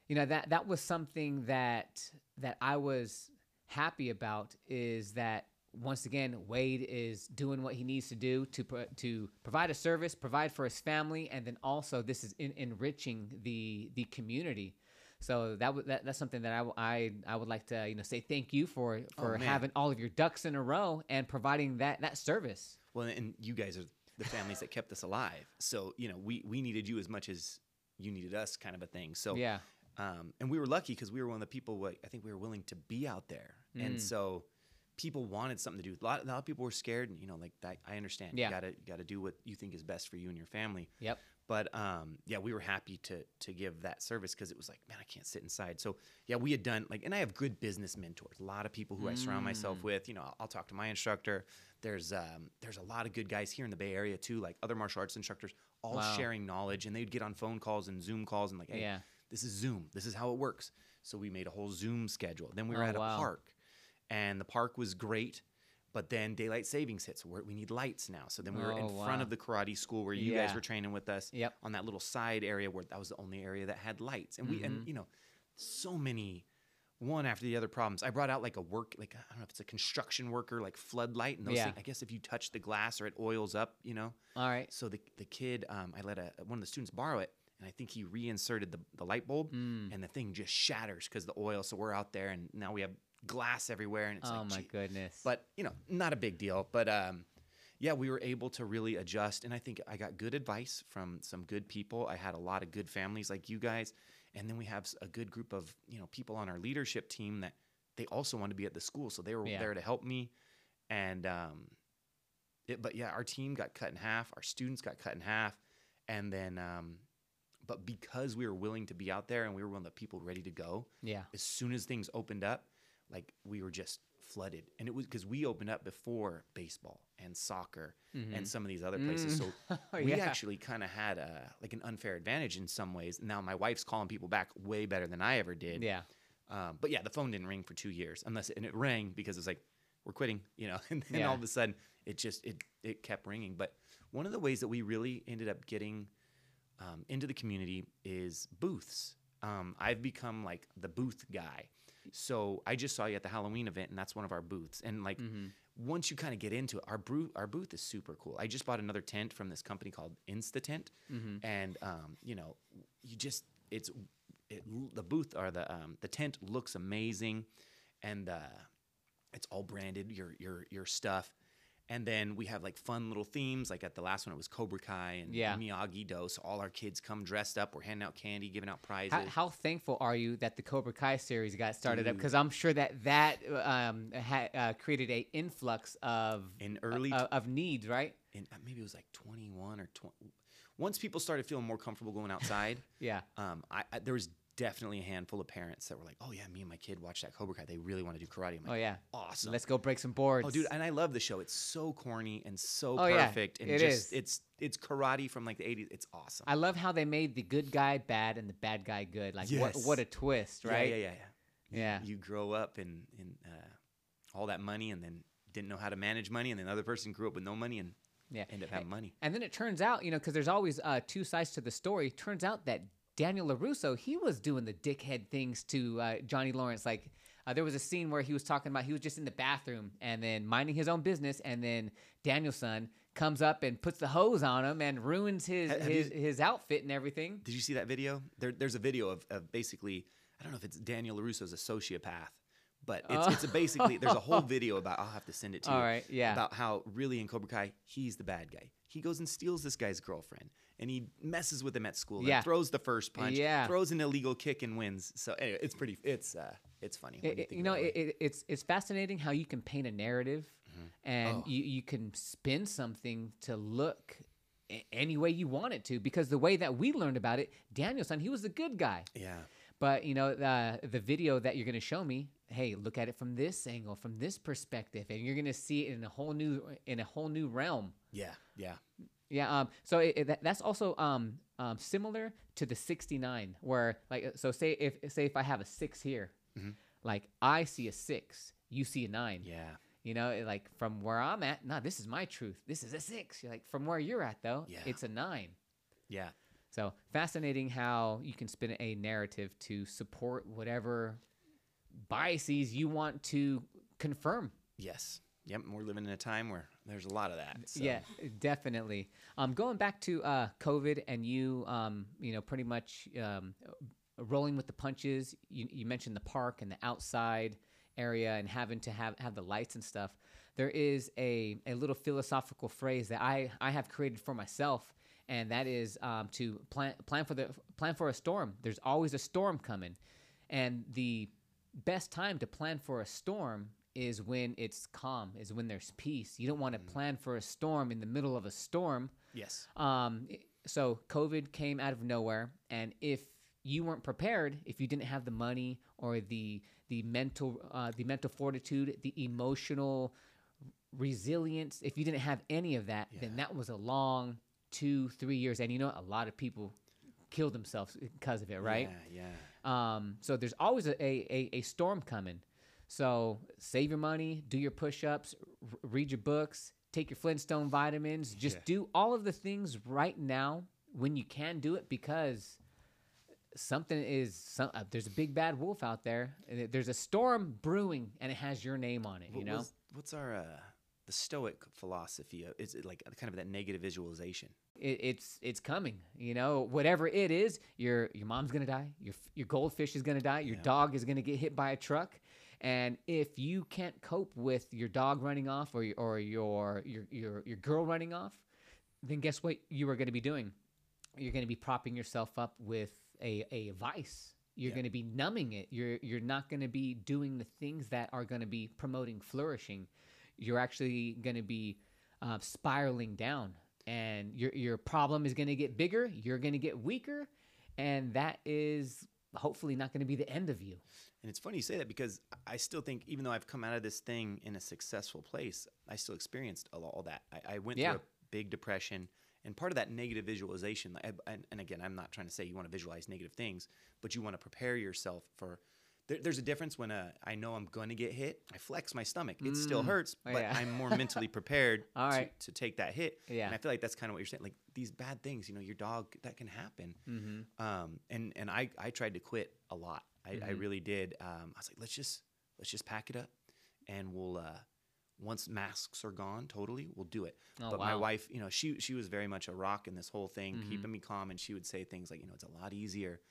you know that that was something that that I was happy about is that once again Wade is doing what he needs to do to pro- to provide a service, provide for his family, and then also this is in, enriching the the community. So that would that, that's something that I, w- I I would like to you know say thank you for for
Oh,
having all of your ducks in a row and providing that that service.
Well, and you guys are the families that kept us alive. So you know, we we needed you as much as you needed us, kind of a thing. So
yeah,
um, and we were lucky because we were one of the people. What I think we were willing to be out there,
Mm.
and so people wanted something to do. A lot, a lot of people were scared, and you know, like that. I understand.
Yeah.
You gotta you gotta do what you think is best for you and your family.
yep,
But um, yeah, we were happy to to give that service because it was like, man, I can't sit inside. So yeah, we had done like, and I have good business mentors. A lot of people who I surround myself
Mm.
with. You know, I'll, I'll talk to my instructor. There's um, there's a lot of good guys here in the Bay Area too, like other martial arts instructors, all
Wow.
sharing knowledge, and they'd get on phone calls and Zoom calls and like, hey,
Yeah.
this is Zoom. This is how it works. So we made a whole Zoom schedule. Then we were
Oh,
at
wow.
a park, and the park was great. But then daylight savings hits. We're, we need lights now. So then we were in
Oh,
front of the karate school where you guys were training with us
Yep.
on that little side area where that was the only area that had lights. And we
Mm-hmm.
and you know, so many one after the other problems. I brought out like a work like I don't know if it's a construction worker like floodlight and those
Yeah.
things. I guess if you touch the glass or it oils up, you know.
All right.
So the the kid, um, I let a one of the students borrow it, and I think he reinserted the, the light bulb,
Mm.
and the thing just shatters because the oil. So we're out there, and now we have glass everywhere, and it's
oh
like,
my
gee.
goodness.
but you know, not a big deal. But um, yeah, we were able to really adjust, and I think I got good advice from some good people. I had a lot of good families like you guys, and then we have a good group of you know people on our leadership team that they also want to be at the school, so they were
Yeah.
there to help me, and um, it, but yeah, our team got cut in half, our students got cut in half, and then um, but because we were willing to be out there and we were one of the people ready to go,
yeah.
as soon as things opened up, like we were just flooded. And it was because we opened up before baseball and soccer and some of these other places.
Mm.
So we
Yeah.
actually kind of had a, like an unfair advantage in some ways. Now my wife's calling people back way better than I ever did.
Yeah.
Um, but yeah, the phone didn't ring for two years unless, and it rang because it was like, we're quitting, you know, and then
Yeah.
all of a sudden it just, it, it kept ringing. But one of the ways that we really ended up getting um, into the community is booths. Um, I've become like the booth guy. So I just saw you at the Halloween event, and that's one of our booths. And like
Mm-hmm.
once you kind of get into it, our booth, our booth is super cool. I just bought another tent from this company called InstaTent,
Mm-hmm.
and um, you know, you just it's it, the booth or the um, the tent looks amazing, and uh, it's all branded your your your stuff. And then we have like fun little themes. Like at the last one, it was Cobra Kai and
Yeah.
Miyagi Do. So all our kids come dressed up. We're handing out candy, giving out prizes.
How, how thankful are you that the Cobra Kai series got started up? Because I'm sure that that um, ha- uh, created a influx of
in early
uh, of needs, right?
in uh, maybe it was like 21 or 20 once people started feeling more comfortable going outside
Yeah.
um, I, I there was definitely a handful of parents that were like oh yeah me and my kid watched that cobra kai they really want to do karate i'm like
Oh yeah.
awesome
Let's go break some boards.
oh dude and i love the show it's so corny and so
Oh, yeah,
perfect and
it
just
is.
it's it's karate from like the 80s it's awesome
I love how they made the good guy bad and the bad guy good. Like what
Yes.
what a twist, right?
yeah yeah yeah
Yeah.
you grow up in in uh, all that money and then didn't know how to manage money and then the other person grew up with no money and
Yeah.
end up having money
And then it turns out, you know, because there's always uh, two sides to the story. Turns out that Daniel LaRusso, he was doing the dickhead things to uh, Johnny Lawrence. Like uh, there was a scene where he was talking about he was just in the bathroom and then minding his own business, and then Daniel-san comes up and puts the hose on him and ruins his
have you-
his, his outfit and everything.
Did you see that video? There, there's a video of, of basically, I don't know if it's Daniel LaRusso's a sociopath, but it's,
Oh.
it's a basically, there's a whole video about, I'll have to send it to
All
you.
right, yeah.
About how really in Cobra Kai, he's the bad guy. He goes and steals this guy's girlfriend and he messes with him at school.
Yeah.
throws the first punch.
Yeah.
Throws an illegal kick and wins. So anyway, it's pretty, it's, uh, it's funny.
It-
think
you know,
it.
it, it, it's it's fascinating how you can paint a narrative, and
Oh.
you you can spin something to look a- any way you want it to. Because the way that we learned about it, Daniel-san, he was the good guy.
yeah.
But you know, the the video that you're gonna show me, hey, look at it from this angle, from this perspective, and you're gonna see it in a whole new in a whole new realm.
Yeah. Yeah.
Yeah. Um. So it, it- that's also um, um similar to the 69, where like uh, so say if say if I have a six here, like I see a six, you see a nine.
Mm-hmm. Yeah.
You know, it, like from where I'm at, nah, this is my truth. This is a six. You're like from where you're at though,
Yeah.
it's a nine.
Yeah.
So fascinating how you can spin a narrative to support whatever biases you want to confirm.
Yes. Yep. We're living in a time where there's a lot of that. So.
Yeah, definitely. Um, going back to uh, COVID and you, um, you know, pretty much um, rolling with the punches. You, you mentioned the park and the outside area and having to have, have the lights and stuff. There is a, a little philosophical phrase that I, I have created for myself, and that is um, to plan plan for the plan for a storm. There's always a storm coming, and the best time to plan for a storm is when it's calm, is when there's peace. You don't want to plan for a storm in the middle of a storm.
Yes.
Um, so COVID came out of nowhere, and if you weren't prepared, if you didn't have the money or the the mental uh, the mental fortitude, the emotional resilience, if you didn't have any of that, then that was a long two three years, and you know a lot of people killed themselves because of it, right?
Yeah. Yeah.
Um, so there's always a, a, a storm coming. So save your money, do your push-ups, r- read your books, take your Flintstone vitamins. Just
Yeah.
do all of the things right now when you can do it because something is some, uh, there's a big bad wolf out there. and There's a storm brewing and it has your name on it. You know.
what's our uh, the Stoic philosophy? Is it like kind of that negative visualization?
it, it's it's coming. You know, whatever it is, your your mom's gonna die. Your your goldfish is gonna die. Your
Yeah.
dog is gonna get hit by a truck. And if you can't cope with your dog running off or your, or your your your your girl running off, then guess what you are going to be doing? You're going to be propping yourself up with a, a vice. You're
Yeah.
going to be numbing it. You're you're not going to be doing the things that are going to be promoting flourishing. You're actually going to be uh, spiraling down, and your your problem is going to get bigger. You're going to get weaker, and that is hopefully not going to be the end of you.
And it's funny you say that because I still think, even though I've come out of this thing in a successful place, I still experienced all, that. I, I went
Yeah.
through a big depression, and part of that negative visualization, and, and again, I'm not trying to say you want to visualize negative things, but you want to prepare yourself for. There, there's a difference when uh, I know I'm going to get hit. I flex my stomach. It still
Mm.
hurts,
Oh,
but
yeah.
I'm more mentally prepared to,
right.
to take that hit.
Yeah.
And I feel like that's kind of what you're saying. Like these bad things, you know, your dog, that can happen.
Mm-hmm.
um, and and I, I tried to quit a lot. I, I
Mhm.
really did. Um, I was like, let's just let's just pack it up, and we'll uh, once masks are gone, totally, we'll do it.
Oh,
but my wife, you know, she she was very much a rock in this whole thing,
Mhm.
keeping me calm, and she would say things like, you know, it's a lot easier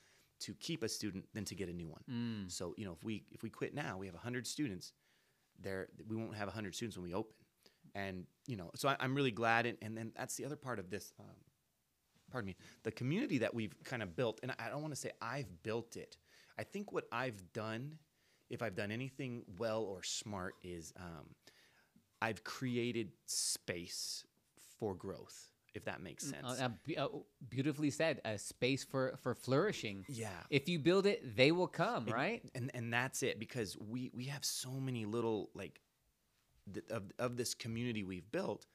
to keep a student than to get a new one.
Mm.
So you know, if we if we quit now, we have hundred students. There, we won't have hundred students when we open, and you know, so I, I'm really glad. And, and then that's the other part of this. Um, pardon me, the community that we've kind of built, and I don't want to say I've built it. I think what I've done, if I've done anything well or smart, is um, I've created space for growth. If that makes sense.
Uh, uh, uh, beautifully said. A space for for flourishing.
yeah.
If you build it, they will come.
Ex-
Right.
and and that's it because we we have so many little like th- of of this community we've built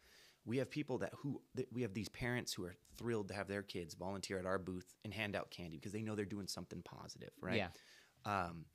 we have people that who that we have these parents who are thrilled to have their kids volunteer at our booth and hand out candy because they know they're doing something positive right
Yeah.
um,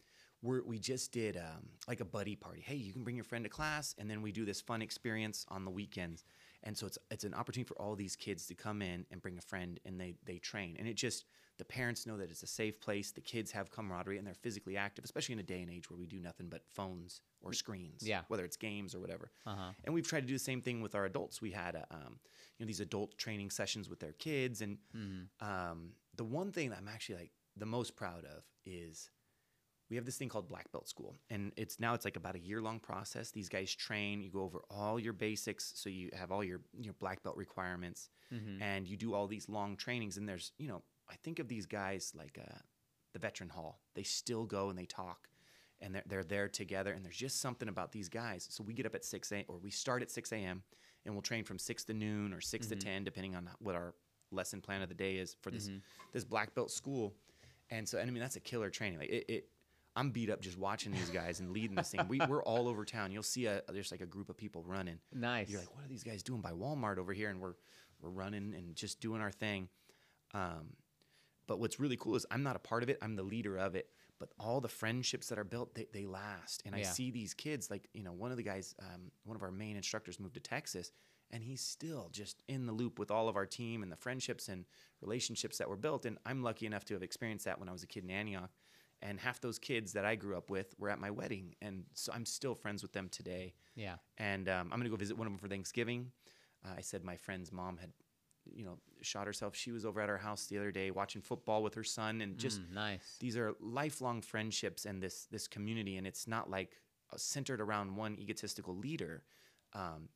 we're, we just did um, like a buddy party. Hey, you can bring your friend to class, and then we do this fun experience on the weekends. And so it's it's an opportunity for all these kids to come in and bring a friend, and they they train. And it just the parents know that it's a safe place. The kids have camaraderie, and they're physically active, especially in a day and age where we do nothing but phones or screens.
Yeah.
whether it's games or whatever.
Uh huh.
And we've tried to do the same thing with our adults. We had a, um, you know these adult training sessions with their kids, and
Mm-hmm.
um, the one thing that I'm actually like the most proud of is we have this thing called black belt school and it's now it's like about a year long process these guys train you go over all your basics so you have all your your black belt requirements
Mm-hmm.
and you do all these long trainings and there's you know i think of these guys like uh, the veteran hall they still go and they talk and they're, they're there together and there's just something about these guys so we get up at 6 a or we start at 6 a.m and we'll train from 6 to noon or 6
Mhm.
to 10 depending on what our lesson plan of the day is for this
Mhm.
this black belt school and so and i mean that's a killer training like it, it i'm beat up just watching these guys and leading this thing we, we're all over town you'll see a there's like a group of people running
Nice.
you're like, what are these guys doing by Walmart over here? And we're we're running and just doing our thing. Um, but what's really cool is I'm not a part of it. I'm the leader of it. But all the friendships that are built, they, they last. And I see these kids, like you know, one of the guys, um, one of our main instructors moved to Texas, and he's still just in the loop with all of our team and the friendships and relationships that were built. And I'm lucky enough to have experienced that when I was a kid in Antioch. And half those kids that I grew up with were at my wedding, and so I'm still friends with them today
yeah.
and um, I'm gonna go visit one of them for Thanksgiving. Uh, I said my friend's mom had, you know, shot herself. She was over at our house the other day watching football with her son, and just
Mm, nice.
these are lifelong friendships and this this community. And it's not like uh, centered around one egotistical leader. Um,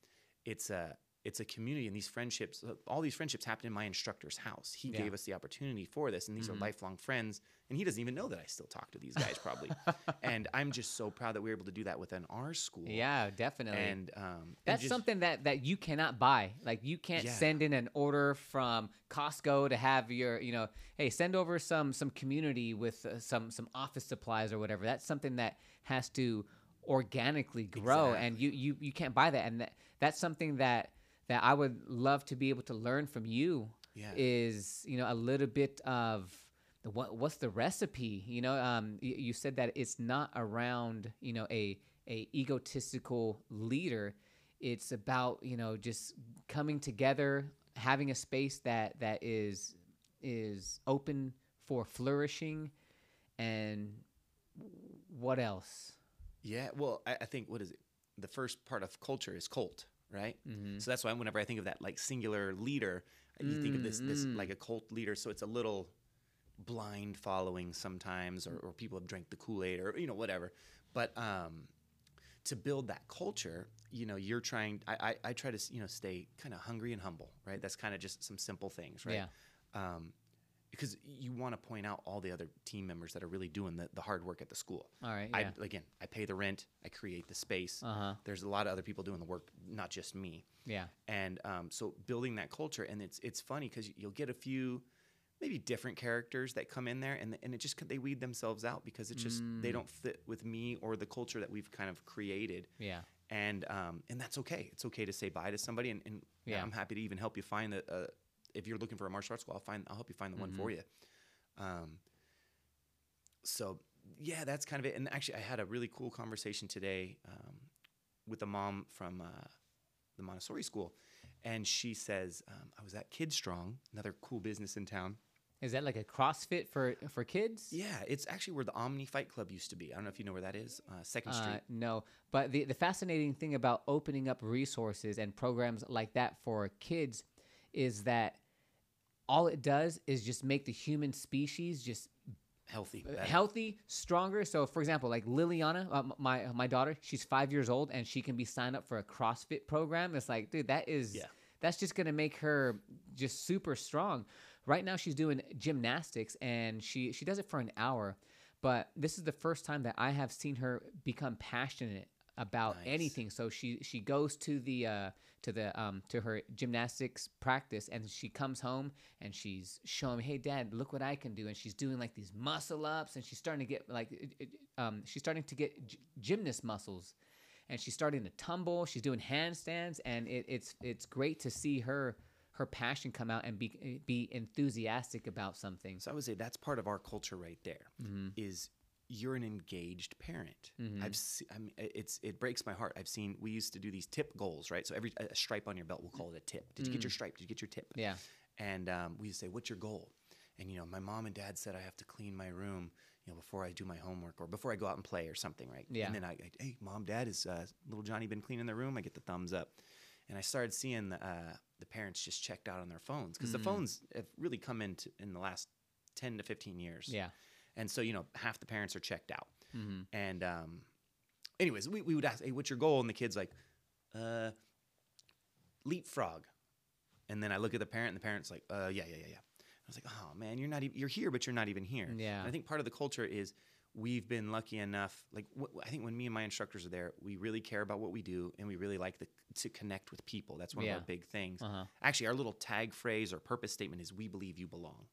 it's a it's a community, and these friendships, uh, all these friendships happened in my instructor's house. He
Yeah.
gave us the opportunity for this, and these
Mhm.
are lifelong friends. And he doesn't even know that I still talk to these guys, probably. and I'm just so proud that we were able to do that within our school.
Yeah, definitely.
And um, and
That's
just-
something that that you cannot buy. Like you can't
Yeah.
send in an order from Costco to have your, you know, hey, send over some some community with uh, some some office supplies or whatever. That's something that has to organically grow and you you you can't buy that and that, that's something that that I would love to be able to learn from you
Yeah.
is, you know, a little bit of what what's the recipe? You know, um, you, you said that it's not around you know a a egotistical leader. It's about you know just coming together, having a space that that is is open for flourishing, and what else?
Yeah, well, I, I think what is it? The first part of culture is cult, right?
Mm-hmm.
So that's why whenever I think of that like singular leader, you think of this this like a cult leader. So it's a little blind following sometimes, or, or people have drank the Kool Aid, or you know whatever. But um, to build that culture, you know, you're trying. I I, I try to you know stay kind of hungry and humble, right? That's kind of just some simple things, right?
Yeah.
Um, because you want to point out all the other team members that are really doing the, the hard work at the school.
All right.
I
Yeah.
again, I pay the rent, I create the space.
Uh huh.
There's a lot of other people doing the work, not just me.
Yeah.
And um, so building that culture, and it's it's funny because you'll get a few maybe different characters that come in there, and and it just they weed themselves out because it's just they
Mm.
don't fit with me or the culture that we've kind of created.
Yeah.
And um, and that's okay. It's okay to say bye to somebody, and, and
Yeah.
I'm happy to even help you find the. Uh, if you're looking for a martial arts school, I'll find I'll help you find the one
Mm-hmm.
for you. Um, so yeah, that's kind of it. And actually, I had a really cool conversation today um, with a mom from uh, the Montessori school, and she says, um, "I was at KidStrong, another cool business in town.
Is that like a CrossFit for for kids?
Yeah, it's actually where the Omni Fight Club used to be. I don't know if you know where that is, uh, Second
Uh,
Street.
no, but the the fascinating thing about opening up resources and programs like that for kids is that all it does is just make the human species just
Healthy,
uh,
better.
healthy, stronger. So, for example, like Liliana, uh, my my daughter, she's five years old, and she can be signed up for a CrossFit program. It's like, dude, that is
Yeah.
that's just gonna make her just super strong. Right now, she's doing gymnastics, and she she does it for an hour. But this is the first time that I have seen her become passionate about
Nice.
anything. So she she goes to the uh, to the um, to her gymnastics practice, and she comes home and she's showing me, "Hey, Dad, look what I can do!" And she's doing like these muscle ups, and she's starting to get like it- it- um, she's starting to get g- gymnast muscles, and she's starting to tumble. She's doing handstands, and it, it's it's great to see her her passion come out and be be enthusiastic about something.
So I would say that's part of our culture right there. Is
Mm-hmm.
You're an engaged parent. I've se- I mean, it's it breaks my heart. I've seen we used to do these tip goals, right? So every a stripe on your belt, we'll call it a tip. Did you get your stripe? Did you get your tip?
Mm. Yeah.
And um, we used to say, "What's your goal?" And you know, my mom and dad said I have to clean my room, you know, before I do my homework or before I go out and play or something, right?
Yeah.
And then I, I hey, mom, dad, is uh, little Johnny been cleaning the room? I get the thumbs up. And I started seeing the, uh, the parents just checked out on their phones because
Mm.
the phones have really come into in the last ten to fifteen years.
Yeah.
And so, you know, half the parents are checked out.
Mm-hmm.
And, um, anyways, we, we would ask, hey, what's your goal? And the kid's like, uh, leapfrog. And then I look at the parent, and the parent's like, uh, yeah, yeah, yeah, yeah. I was like, oh man, you're not even, you're here, but you're not even here.
Yeah.
And I think part of the culture is we've been lucky enough. Like, wh- I think when me and my instructors are there, we really care about what we do, and we really like the, to connect with people. That's one
Yeah.
of our big things.
Uh huh.
Actually, our little tag phrase or purpose statement is "We believe you belong,"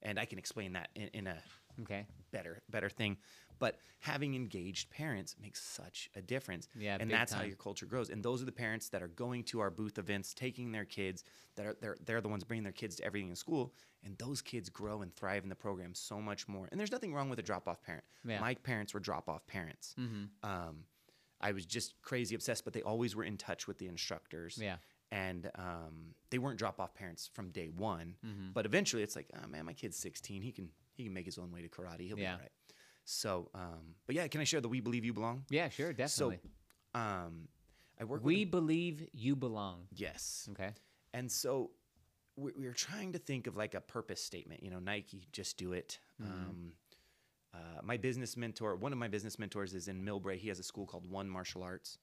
and I can explain that in, in a
Okay.
better better thing. But having engaged parents makes such a difference.
Yeah,
and that's how your culture grows. And those are the parents that are going to our booth events, taking their kids. That are they're they're the ones bringing their kids to everything in school, and those kids grow and thrive in the program so much more. And there's nothing wrong with a drop off parent.
Yeah.
My parents were drop off parents.
Mm-hmm.
Um, I was just crazy obsessed, but they always were in touch with the instructors.
Yeah.
And um, they weren't drop off parents from day one.
Mm-hmm.
But eventually, it's like, oh man, my kid's 16. He can he can make his own way to karate. He'll be all right. So, um, but yeah, can I share the "We Believe You Belong"?
Yeah. Sure. Definitely.
So, um, I work.
we believe you belong.
yes,
Okay.
and so we, we were trying to think of like a purpose statement. You know, Nike, just do it.
Mhm.
Um, uh, my business mentor, one of my business mentors, is in Millbrae. He has a school called One Martial Arts,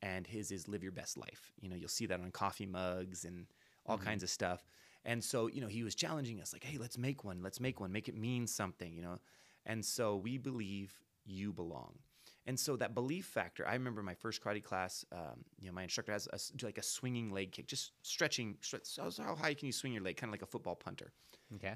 and his is Live Your Best Life. You know, you'll see that on coffee mugs and all
Mhm.
kinds of stuff. And so, you know, he was challenging us, like, "Hey, let's make one. Let's make one. Make it mean something." You know, and so we believe you belong. And so that belief factor, I remember my first karate class. Um, you know, my instructor has a, s- do like a swinging leg kick, just stretching. Stretch, so how high can you swing your leg? Kind of like a football punter.
Okay.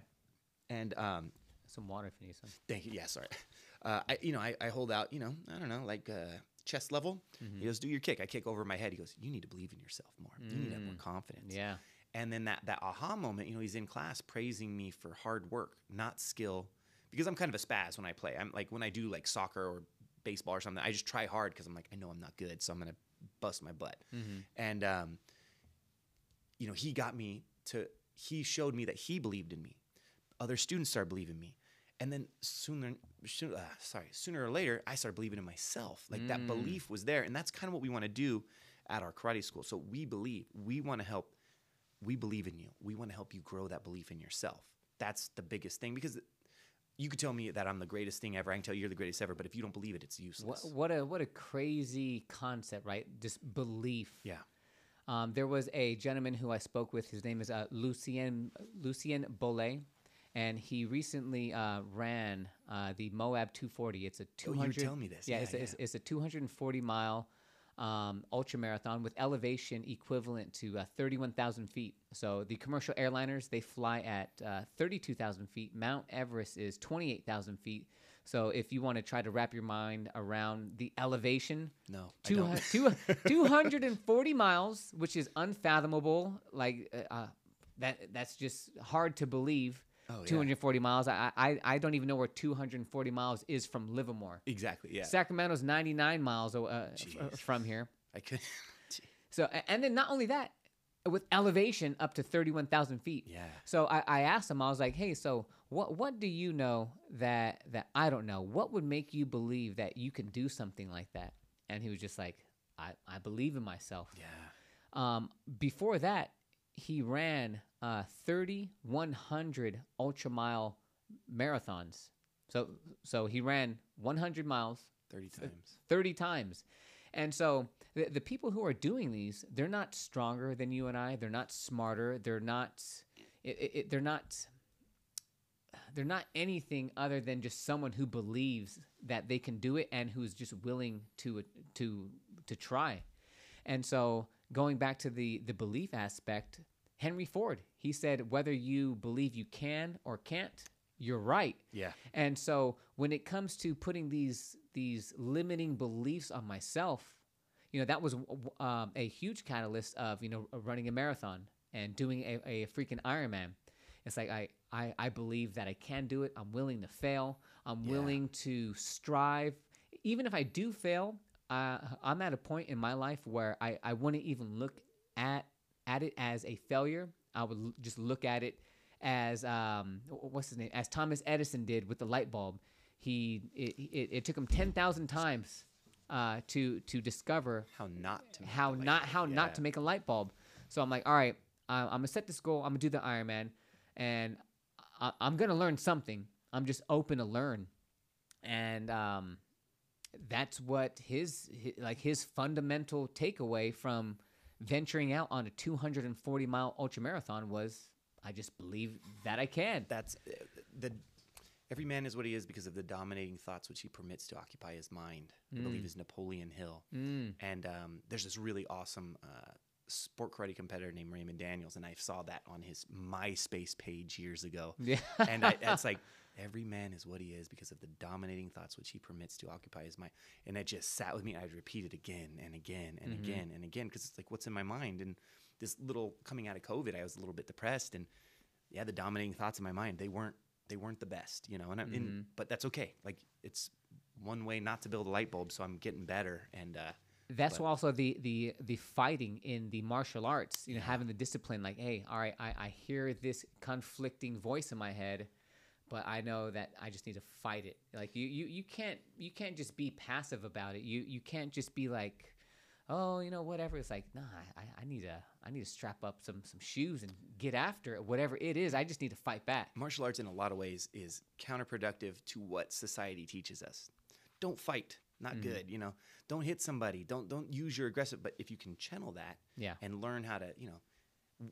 And um,
Some water if you need some.
Thank you. Yeah, sorry. Uh, I, you know, I, I hold out, you know, I don't know, like uh, chest level.
Mhm.
He goes, "Do your kick." I kick over my head. He goes, "You need to believe in yourself more. You need to have more
Mm.
confidence."
Yeah.
And then that that aha moment, you know, he's in class praising me for hard work, not skill, because I'm kind of a spaz when I play. I'm like when I do like soccer or baseball or something, I just try hard because I'm like I know I'm not good, so I'm gonna bust my butt. And um, you know, he got me to. He showed me that he believed in me. Other students started believing me, and then sooner, sooner uh, sorry, sooner or later, I started believing in myself. Like that belief was there, and that's kind of what we want to do at our karate school. So we believe. We want to help. We believe in you. We want to help you grow that belief in yourself. That's the biggest thing because you could tell me that I'm the greatest thing ever. I can tell you you're the greatest ever, but if you don't believe it, it's useless.
What, what a what a crazy concept, right? Just belief.
Yeah.
Um, there was a gentleman who I spoke with. His name is uh, Lucien Lucien Bolle, and he recently uh, ran uh, the Moab 240. It's a
Oh, you were telling me this.
Yeah,
Yeah,
it's, a, it's,
yeah.
it's a 240 mile um, ultra marathon with elevation equivalent to uh, 31,000 feet. So the commercial airliners they fly at uh, 32,000 feet. Mount Everest is 28,000 feet. So if you want to try to wrap your mind around the elevation,
No,
Two, two, 240 miles, which is unfathomable. Like uh, uh, that, that's just hard to believe.
Oh, yeah.
240 miles. I, I, I don't even know where 240 miles is from Livermore.
Exactly. Yeah.
Sacramento's 99 miles uh, f- from here.
I could.
So, and then not only that, with elevation up to 31,000 feet.
Yeah.
So I, I asked him, I was like, hey, so what, what do you know that, that I don't know? What would make you believe that you can do something like that? And he was just like, I, I believe in myself.
Yeah.
Um, before that, he ran uh, 3,100 ultra mile marathons. So, so he ran 100 miles
Thirty times.
30 times. And so the, the people who are doing these, they're not stronger than you and I. They're not smarter. They're not, it, it- they're not, they're not anything other than just someone who believes that they can do it and who's just willing to, to, to try. And so going back to the, the belief aspect, Henry Ford, he said, whether you believe you can or can't, you're right.
Yeah.
And so when it comes to putting these these limiting beliefs on myself, you know, that was um, a huge catalyst of you know running a marathon and doing a, a freaking Ironman. It's like I, I I believe that I can do it. I'm willing to fail. I'm
Yeah.
willing to strive. Even if I do fail, uh, I'm at a point in my life where I, I wouldn't even look at at it as a failure. I would l- just look at it as um, what's his name? As Thomas Edison did with the light bulb. He it, it, it took him ten thousand times uh, to to discover
How not to. make
how not how not to make a light bulb. So I'm like, all right, I, I'm gonna set this goal. I'm gonna do the Ironman, and I, I'm gonna learn something. I'm just open to learn, and um, that's what his, hi like his fundamental takeaway from venturing out on a 240 mile ultra marathon was. I just believe that I can.
That's uh, the. Every man is what he is because of the dominating thoughts which he permits to occupy his mind. I believe is Napoleon Hill.
Mm.
And um, there's this really awesome uh, sport karate competitor named Raymond Daniels, and I saw that on his MySpace page years ago.
Yeah.
and I, it's like every man is what he is because of the dominating thoughts which he permits to occupy his mind. And it just sat with me. I'd repeat it again and again and again and again because it's like what's in my mind. And this little coming out of COVID, I was a little bit depressed, and yeah, the dominating thoughts in my mind they weren't they weren't the best, you know. And, I, and but that's okay. Like it's one way not to build a light bulb, so I'm getting better. And uh,
That's
But-
also the the the fighting in the martial arts. You know, having the discipline. Like, hey, all right, I, I hear this conflicting voice in my head, but I know that I just need to fight it. Like you you you can't you can't just be passive about it. You you can't just be like, oh, you know, whatever. It's like, nah, I, I need to I need to strap up some some shoes and get after it. Whatever it is, I just need to fight back.
martial arts in a lot of ways is counterproductive to what society teaches us. Don't fight, not good, you know. Don't hit somebody. Don't don't use your aggressive, but if you can channel that
Yeah.
and learn how to, you know,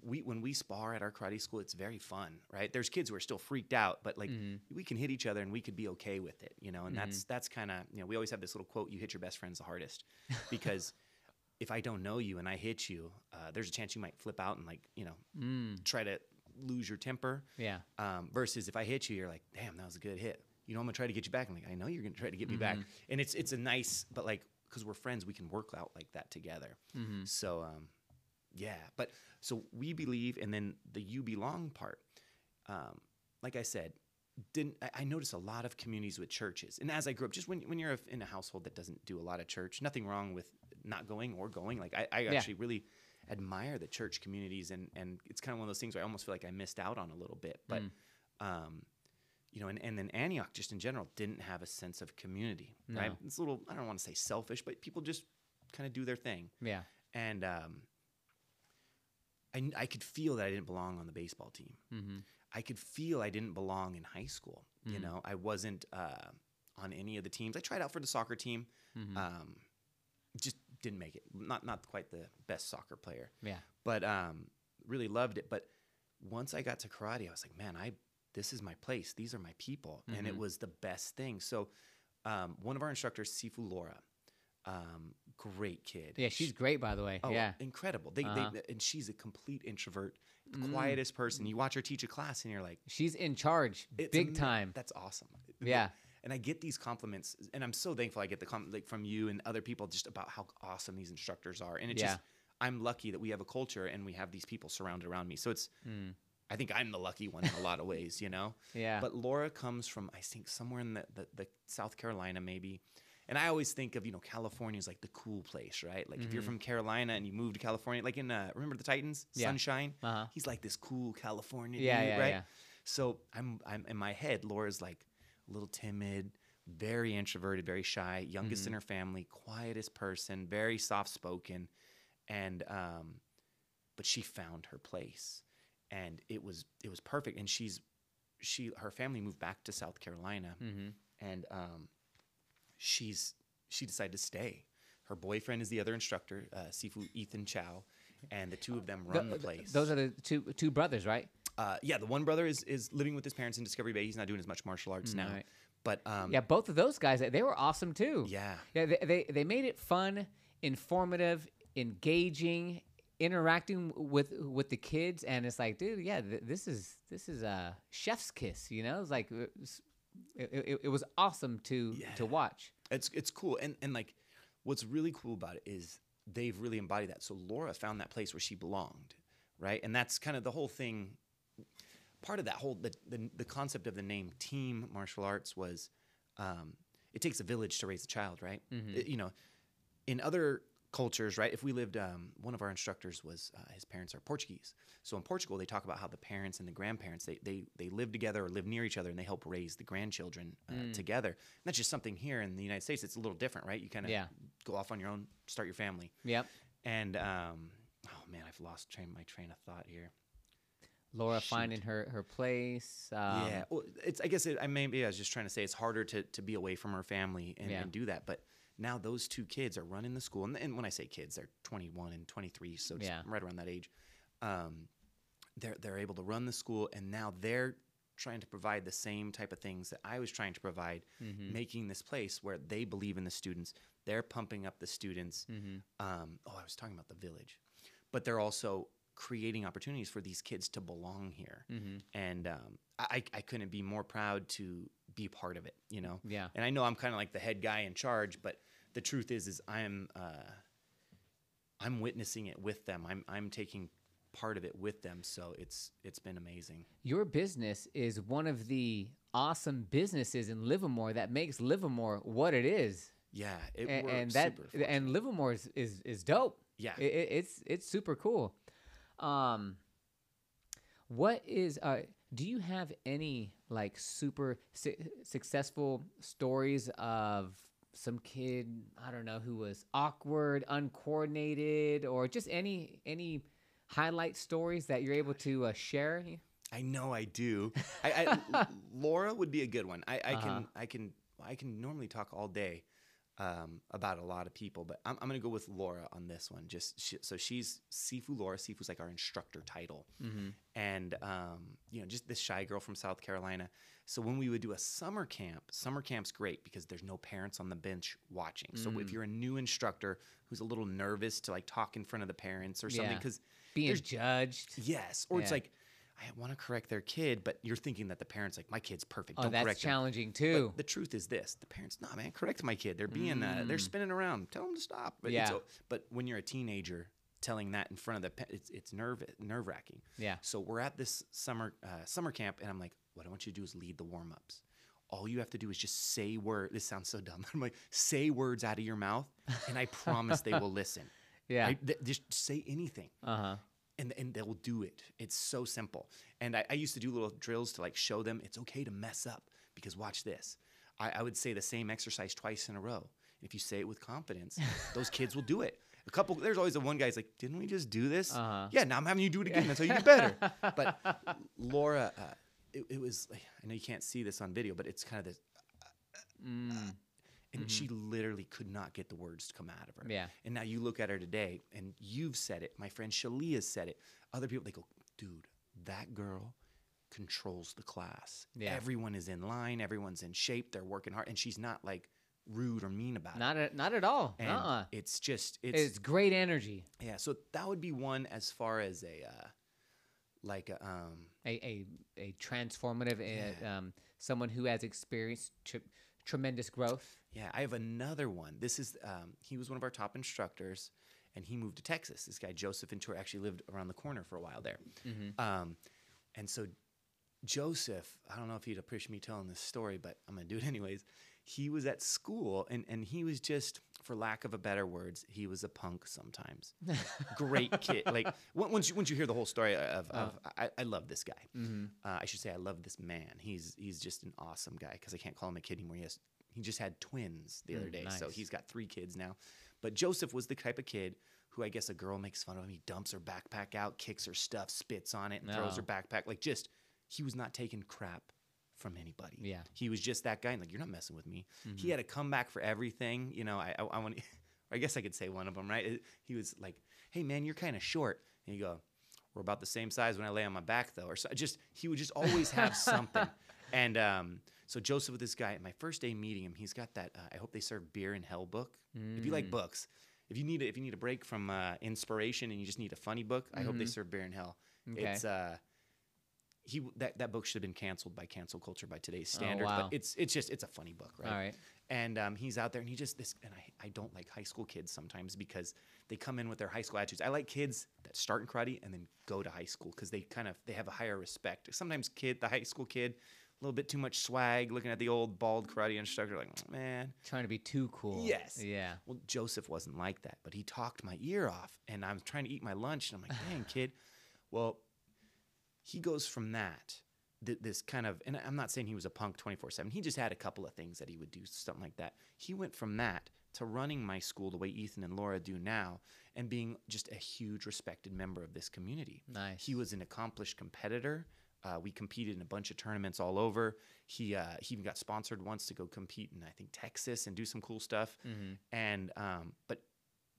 we when we spar at our karate school, it's very fun, right? There's kids who are still freaked out, but like we can hit each other and we could be okay with it, you know. And that's that's kind of, you know, we always have this little quote, you hit your best friends the hardest because if I don't know you and I hit you, uh, there's a chance you might flip out and like, you know,
Mm.
try to lose your temper.
Yeah.
Um, versus if I hit you, you're like, damn, that was a good hit. You know, I'm gonna try to get you back. I'm like, I know you're gonna try to get me back. And it's it's a nice, but like, because we're friends, we can work out like that together. So, um, yeah. But so we believe, and then the you belong part. Um, like I said, didn't I, I noticed a lot of communities with churches and as i grew up just when, when you're in a household that doesn't do a lot of church nothing wrong with not going or going like i, I
Yeah.
actually really admire the church communities and and it's kind of one of those things where i almost feel like i missed out on a little bit but
Mm.
um you know and, and then antioch just in general didn't have a sense of community right it's a little i don't want to say selfish but people just kind of do their thing
Yeah.
and um I, I could feel that i didn't belong on the baseball team
Mm-hmm.
I could feel I didn't belong in high school. You
Mhm.
know, I wasn't uh, on any of the teams. I tried out for the soccer team,
Mm-hmm.
um, just didn't make it. Not not quite the best soccer player,
yeah.
but um, really loved it. But once I got to karate, I was like, man, I this is my place. These are my people, and it
Mhm.
was the best thing. So um, one of our instructors, Sifu Laura, um, great kid.
Yeah. She's great, by the way.
Oh,
yeah.
incredible. They,
Uh-huh.
they and she's a complete introvert, the
Mm.
quietest person. You watch her teach a class, and you're like,
She's in charge, big
ama-
time.
That's awesome.
Yeah.
And I get these compliments, and I'm so thankful I get the com- like from you and other people just about how awesome these instructors are. And it's
Yeah.
just I'm lucky that we have a culture and we have these people surrounded around me. So it's
Mm.
I think I'm the lucky one in a lot of ways, you know.
Yeah.
But Laura comes from I think somewhere in the, the, the South Carolina maybe. And I always think of, you know, California is like the cool place, right? Like if you're
Mhm.
from Carolina and you move to California, like in uh, remember the Titans,
Yeah.
Sunshine?
uh huh.
He's like this cool California
Yeah.
dude,
Yeah.
right?
Yeah.
So I'm I'm in my head, Laura's like a little timid, very introverted, very shy, youngest
Mm-hmm.
in her family, quietest person, very soft spoken, and um, but she found her place, and it was it was perfect. And she's she her family moved back to South Carolina,
Mm-hmm.
and um, she's she decided to stay. Her boyfriend is the other instructor, uh, Sifu Ethan Chow, and the two of them run the, place.
Those are the two two brothers, right?
Uh, yeah, the one brother is is living with his parents in Discovery Bay. He's not doing as much martial arts
Mm,
now,
alright.
but um,
Yeah. Both of those guys, they were awesome too.
yeah,
Yeah, they, they they made it fun, informative, engaging, interacting with with the kids, and it's like, dude, yeah, th- this is this is a chef's kiss, you know? It's like it, was- it, it, it was awesome to to watch.
it's it's cool. And and like, what's really cool about it is they've really embodied that. So Laura found that place where she belonged, right? And that's kind of the whole thing. Part of that whole the the, the concept of the name team martial arts was, um, it takes a village to raise a child, right?
Mhm.
It- you know, in other cultures, right? If we lived, um, one of our instructors was uh, his parents are Portuguese. So in Portugal, they talk about how the parents and the grandparents they they they live together or live near each other, and they help raise the grandchildren uh,
Mm.
together. And that's just something here in the United States. It's a little different, right? You kind of
Yeah.
go off on your own, start your family,
Yep.
and um, oh man, I've lost train my train of thought here.
Laura
Shoot.
finding her her place. Um,
yeah, well, it's I guess it, I maybe I was just trying to say it's harder to to be away from her family and,
Yeah.
and do that, but. Now those two kids are running the school, and, and when I say kids, they're 21 and 23, so just
Yeah.
right around that age. Um, they're they're able to run the school, and now they're trying to provide the same type of things that I was trying to provide,
Mhm.
making this place where they believe in the students. They're pumping up the students.
Mhm.
Um, oh, I was talking about the village, but they're also creating opportunities for these kids to belong here
Mhm.
and um, I, I couldn't be more proud to be part of it you know
Yeah.
and i know i'm kind of like the head guy in charge but the truth is is i'm uh, i'm witnessing it with them i'm i'm taking part of it with them so it's it's been amazing
Your business is one of the awesome businesses in Livermore that makes Livermore what it is.
yeah it
and, and that and Livermore is, is, is dope.
yeah
It, it, it's it's super cool. Um, what is uh? Do you have any like super su- successful stories of some kid I don't know who was awkward, uncoordinated, or just any any highlight stories that you're able to uh, share?
I know I do. I, I Laura would be a good one. I, I
Uh-huh.
can I can I can normally talk all day um, about a lot of people, but I'm, I'm gonna go with Laura on this one. Just she, so she's Sifu Laura. Sifu's like our instructor title,
Mm-hmm.
and um, you know just this shy girl from South Carolina. So when we would do a summer camp, summer camp's great because there's no parents on the bench watching. So if
Mm.
you're a new instructor who's a little nervous to like talk in front of the parents or something,
Yeah.
because
Being judged.
Yes, or it's like I want to correct their kid, but you're thinking that the parents like my kid's perfect.
Oh,
Don't
that's challenging
But
too.
the truth is this: the parents, nah, man, correct my kid. They're being, uh, they're
Mm.
spinning around. Tell them to stop. But
Yeah.
But when you're a teenager, telling that in front of the, pa- it's it's nerve nerve wracking.
yeah.
So we're at this summer uh, summer camp, and I'm like, what I want you to do is lead the warm ups. All you have to do is just say word. This sounds so dumb. I'm like, say words out of your mouth, and I promise they will listen.
Yeah.
I- th- just say anything
Uh huh.
And and they'll do it. It's so simple. And I, I used to do little drills to like show them it's okay to mess up because watch this. I, I would say the same exercise twice in a row. If you say it with confidence, those kids will do it. A couple, there's always the one guy's like, didn't we just do this?
Uh-huh.
Yeah, now I'm having you do it again. That's how you get better. but Laura, uh, it, it was, I know you can't see this on video, but it's kind of this,
Mm.
And she literally could not get the words to come out of her.
Yeah.
And now you look at her today, and you've said it. My friend Shalia said it. Other people, they go, dude, that girl controls the class.
Yeah.
Everyone is in line. Everyone's in shape. They're working hard, and she's not like rude or mean about it.
Not at, not at all.
And
uh-uh.
it's just it's,
It's great energy.
yeah. So that would be one as far as a uh, like a um
A a, a transformative, uh, um, someone who has experienced tr- tremendous growth.
Yeah, I have another one. This is um, he was one of our top instructors, and he moved to Texas. This guy Joseph Ventura actually lived around the corner for a while there, um, and so Joseph. I don't know if he'd appreciate me telling this story, but I'm gonna do it anyways. He was at school, and and he was just, for lack of a better words, he was a punk sometimes. Great kid. Like once you once you hear the whole story of, of I, I love this guy. Uh, I should say I love this man. He's he's just an awesome guy because I can't call him a kid anymore. He has he just had twins the other
Mm,
day, so he's got three kids now. But Joseph was the type of kid who I guess a girl makes fun of him. He dumps her backpack out, kicks her stuff, spits on it, and throws her backpack. Like just he was not taking crap from anybody.
Yeah.
he was just that guy. And like you're not messing with me. He had a comeback for everything. You know, I I, I want. I guess I could say one of them, right? He was like, "Hey man, you're kind of short," and you go, "We're about the same size when I lay on my back, though." Or so, just he would just always have something. And um, so Joseph with this guy at my first day meeting him, he's got that. Uh, I hope they serve beer in hell book. If you like books, if you need a, if you need a break from uh, inspiration and you just need a funny book, I hope they serve beer in hell.
Okay.
It's uh, he that that book should have been canceled by cancel culture by today's standards.
wow.
But it's it's just it's a funny book, right?
All right.
And um, he's out there, and he just this, and I, I don't like high school kids sometimes because they come in with their high school attitudes. I like kids that start in karate and then go to high school because they kind of they have a higher respect. Sometimes kid, the high school kid, a little bit too much swag, looking at the old bald karate instructor, like mm, man.
Trying to be too cool.
Yes.
Yeah.
Well, Joseph wasn't like that, but he talked my ear off, and I was trying to eat my lunch, and I'm like, dang, kid. Well, he goes from that, th- this kind of, and I'm not saying he was a punk 24 7. He just had a couple of things that he would do, something like that. He went from that to running my school the way Ethan and Laura do now, and being just a huge respected member of this community.
Nice.
He was an accomplished competitor. Uh, we competed in a bunch of tournaments all over. He uh, he even got sponsored once to go compete in I think Texas and do some cool stuff.
Mm-hmm.
And um, but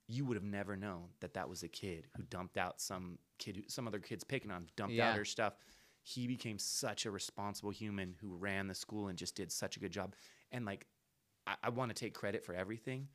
you would have never known that that was a kid who dumped out some kid, who, some other kids picking on, dumped
Yeah.
out her stuff. He became such a responsible human who ran the school and just did such a good job. And like, I, I want to take credit for everything,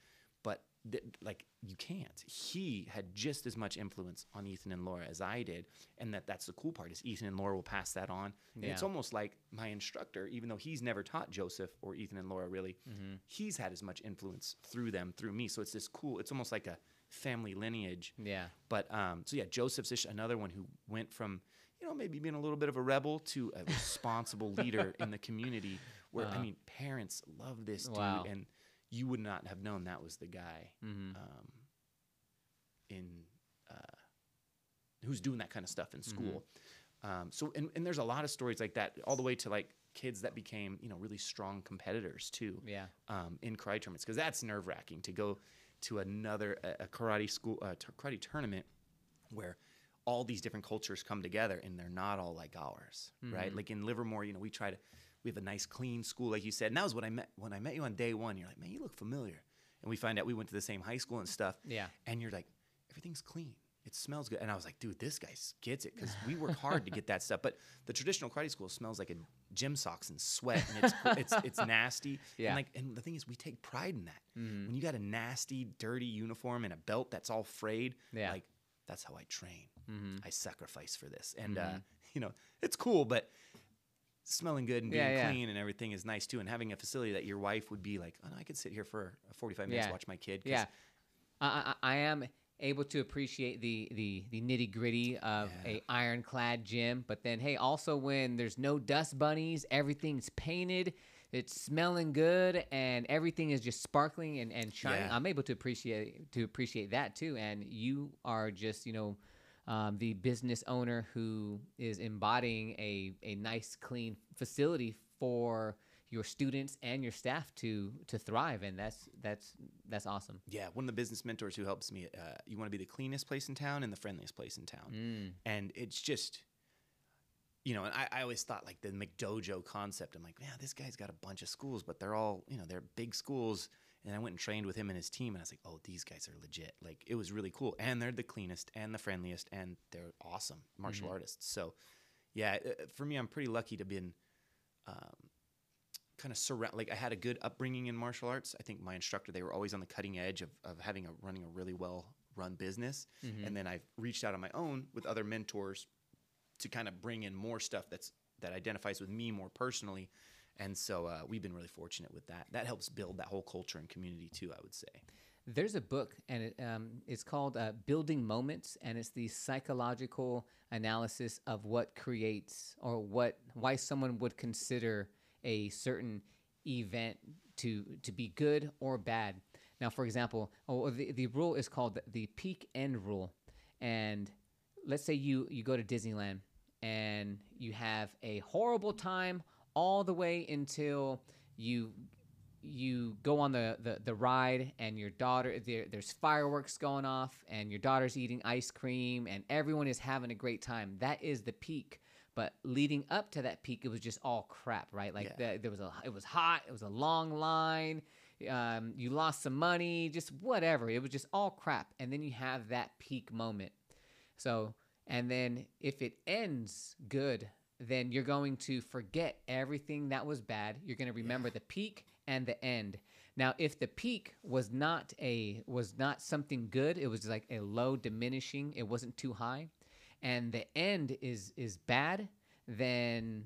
th- like you can't. He had just as much influence on Ethan and Laura as I did, and that that's the cool part is Ethan and Laura will pass that on. And it's almost like my instructor, even though he's never taught Joseph or Ethan and Laura really,
Mm-hmm.
he's had as much influence through them, through me. So it's this cool. It's almost like a family lineage.
Yeah.
But um, so yeah, Joseph's just another one who went from you know maybe being a little bit of a rebel to a responsible leader in the community. Where I
Uh-huh.
mean, parents love this dude,
Wow.
and you would not have known that was the guy
Mm-hmm.
um, in uh, who's doing that kind of stuff in school. Um, so and, and there's a lot of stories like that, all the way to like kids that became you know really strong competitors too
Yeah.
um, in karate tournaments because that's nerve wracking to go to another a, a karate school uh, t- karate tournament where all these different cultures come together and they're not all like ours, right? Like in Livermore, you know, we try to we have a nice clean school, like you said. And that was what I met when I met you on day one. You're like, man, you look familiar, and we find out we went to the same high school and stuff.
Yeah.
and you're like, everything's clean. It smells good. And I was like, dude, this guy gets it because we work hard to get that stuff. But the traditional karate school smells like a gym socks and sweat, and it's it's it's nasty.
Yeah.
And like, and the thing is, we take pride in that. When you got a nasty, dirty uniform and a belt that's all frayed,
Yeah.
like that's how I train.
Mm-hmm.
I sacrifice for this, and uh, you know, it's cool, but smelling good and being
Yeah, yeah.
clean and everything is nice too. And having a facility that your wife would be like, oh, no, I could sit here for 45 minutes
Yeah.
watch my kid.
Yeah. I, I, I am able to appreciate the the, the nitty gritty of a ironclad gym. But then, hey, also when there's no dust bunnies, everything's painted, it's smelling good, and everything is just sparkling and, and shining. I'm able to appreciate to appreciate that too. And you are just you know. Um, the business owner who is embodying a, a nice clean facility for your students and your staff to to thrive and that's that's that's awesome
Yeah, one of the business mentors who helps me. Uh, you want to be the cleanest place in town and the friendliest place in town,
mm.
and it's just, you know, and I, I always thought like the McDojo concept. I'm like, man, this guy's got a bunch of schools, but they're all, you know, they're big schools. And I went and trained with him and his team, and I was like, oh, these guys are legit. Like it was really cool, and they're the cleanest and the friendliest, and they're awesome martial
Mhm.
artists. So, yeah, uh, for me, I'm pretty lucky to been. Um, kind of surround like I had a good upbringing in martial arts. I think my instructor they were always on the cutting edge of, of having a running a really well run business.
Mhm.
And then I've reached out on my own with other mentors to kind of bring in more stuff that's that identifies with me more personally. And so uh, we've been really fortunate with that. That helps build that whole culture and community too. I would say.
There's a book, and it, um, it's called uh, Building Moments, and it's the psychological analysis of what creates or what why someone would consider a certain event to to be good or bad. Now, for example, oh, the the rule is called the peak end rule, and let's say you you go to Disneyland and you have a horrible time all the way until you you go on the, the, the ride and your daughter there, there's fireworks going off and your daughter's eating ice cream and everyone is having a great time. That is the peak. But leading up to that peak it was just all crap right? Like
Yeah.
the, there was a it was hot it was a long line um, you lost some money just whatever. It was just all crap. And then you have that peak moment. So and then if it ends good then you're going to forget everything that was bad. You're going to remember the peak and the end. Now if the peak was not a was not something good it was like a low diminishing it wasn't too high and the end is is bad then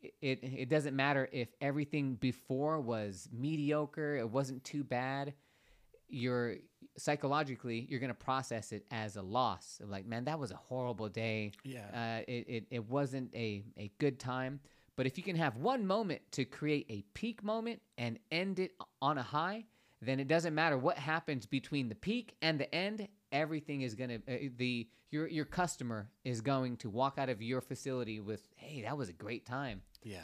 it, it, it doesn't matter if everything before was mediocre it wasn't too bad you're psychologically you're going to process it as a loss of like man that was a horrible day
Yeah.
uh, it, it, it wasn't a, a good time but if you can have one moment to create a peak moment and end it on a high then it doesn't matter what happens between the peak and the end everything is going to uh, the your your customer is going to walk out of your facility with hey that was a great time
yeah.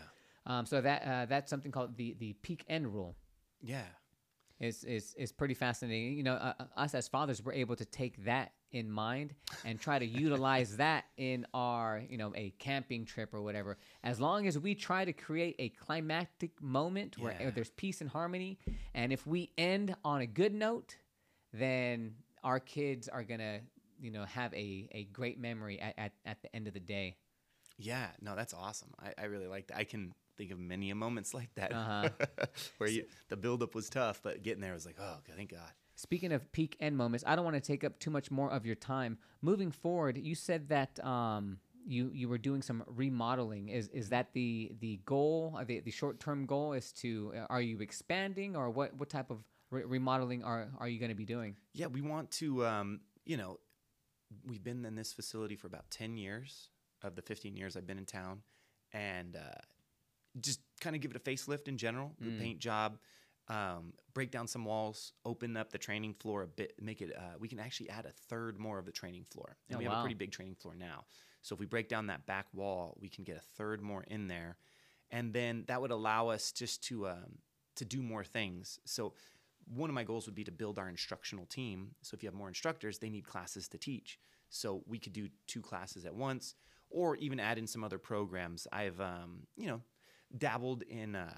um, so that uh, that's something called the the peak end rule
Yeah.
Is is is pretty fascinating. You know, uh, uh, us as fathers, we're able to take that in mind and try to utilize that in our, you know, a camping trip or whatever. As long as we try to create a climactic moment where
Yeah.
there's peace and harmony, and if we end on a good note, then our kids are gonna, you know, have a, a great memory at, at, at the end of the day.
Yeah, no, that's awesome. I, I really like that. I can think of many a moments like that
Uh-huh.
where you, the buildup was tough, but getting there was like, oh, thank God.
Speaking of peak end moments, I don't want to take up too much more of your time. Moving forward, you said that um, you you were doing some remodeling. Is is that the the goal? uh, The the short term goal is to uh, are you expanding or what what type of re- remodeling are are you going to be doing?
Yeah, we want to, um, you know, we've been in this facility for about 10 years of the 15 years I've been in town and uh, just kind of give it a facelift in general, do
Mm.
paint job, um, break down some walls, open up the training floor a bit, make it, uh, we can actually add a third more of the training floor. And
Oh,
we have
wow.
a pretty big training floor now. So if we break down that back wall, we can get a third more in there. And then that would allow us just to, um, to do more things. So one of my goals would be to build our instructional team. So if you have more instructors, they need classes to teach. So we could do two classes at once, or even add in some other programs. I've, um, you know, dabbled in uh,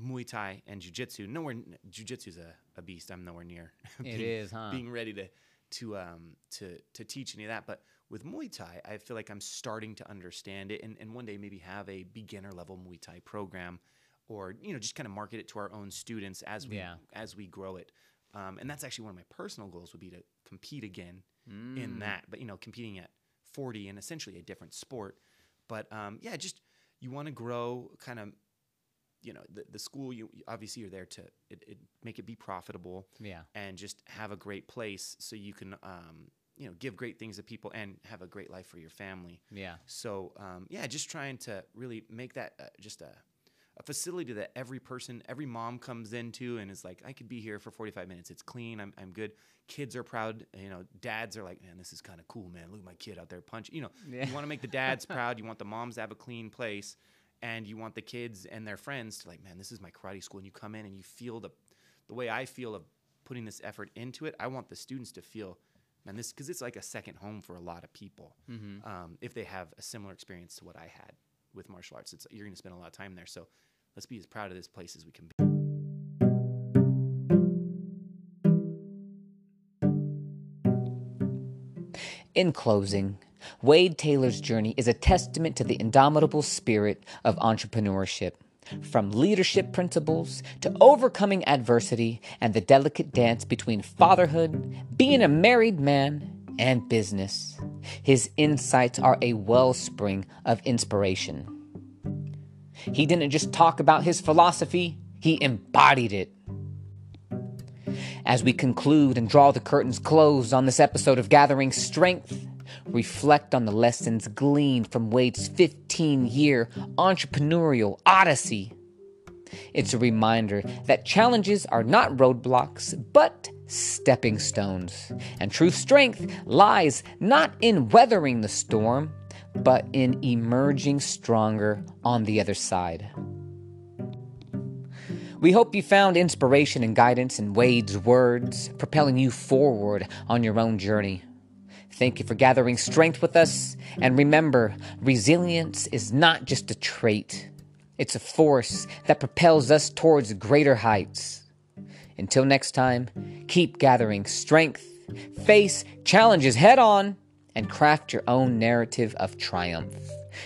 Muay Thai and Jiu Jitsu. Nowhere, Jiu Jitsu is a, a beast. I'm nowhere near.
It
being-
is, huh?
Being ready to to um to to teach any of that, but with Muay Thai, I feel like I'm starting to understand it, and, and one day maybe have a beginner level Muay Thai program, or you know just kind of market it to our own students as we
Yeah.
as we grow it. Um, and that's actually one of my personal goals would be to compete again
Mm.
in that, but you know competing at 40 in essentially a different sport. But um, yeah, just you want to grow kind of you know the, the school you obviously you're there to it, it, make it be profitable
Yeah.
and just have a great place so you can um, you know give great things to people and have a great life for your family
Yeah.
so um, yeah just trying to really make that uh, just a, a facility that every person every mom comes into and is like i could be here for 45 minutes. It's clean. I'm, I'm good. Kids are proud you know dads are like man this is kind of cool man. Look at my kid out there punch you know
Yeah.
you want to make the dads proud. You want the moms to have a clean place. And you want the kids and their friends to like man this is my karate school. And you come in and you feel the the way i feel of putting this effort into it i want the students to feel man this because it's like a second home for a lot of people
Mm-hmm.
um, if they have a similar experience to what i had with martial arts. It's you're going to spend a lot of time there. So let's be as proud of this place as we can be.
In closing, Wade Taylor's journey is a testament to the indomitable spirit of entrepreneurship. From leadership principles to overcoming adversity and the delicate dance between fatherhood, being a married man, and business, his insights are a wellspring of inspiration. He didn't just talk about his philosophy, he embodied it. As we conclude and draw the curtains closed on this episode of Gathering Strength, reflect on the lessons gleaned from Wade's 15 year entrepreneurial odyssey. It's a reminder that challenges are not roadblocks, but stepping stones. And true strength lies not in weathering the storm, but in emerging stronger on the other side. We hope you found inspiration and guidance in Wade's words, propelling you forward on your own journey. Thank you for gathering strength with us. And remember, resilience is not just a trait, it's a force that propels us towards greater heights. Until next time, keep gathering strength, face challenges head on, and craft your own narrative of triumph.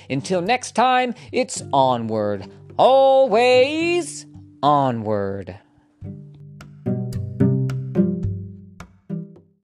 Until next time, it's onward, always onward.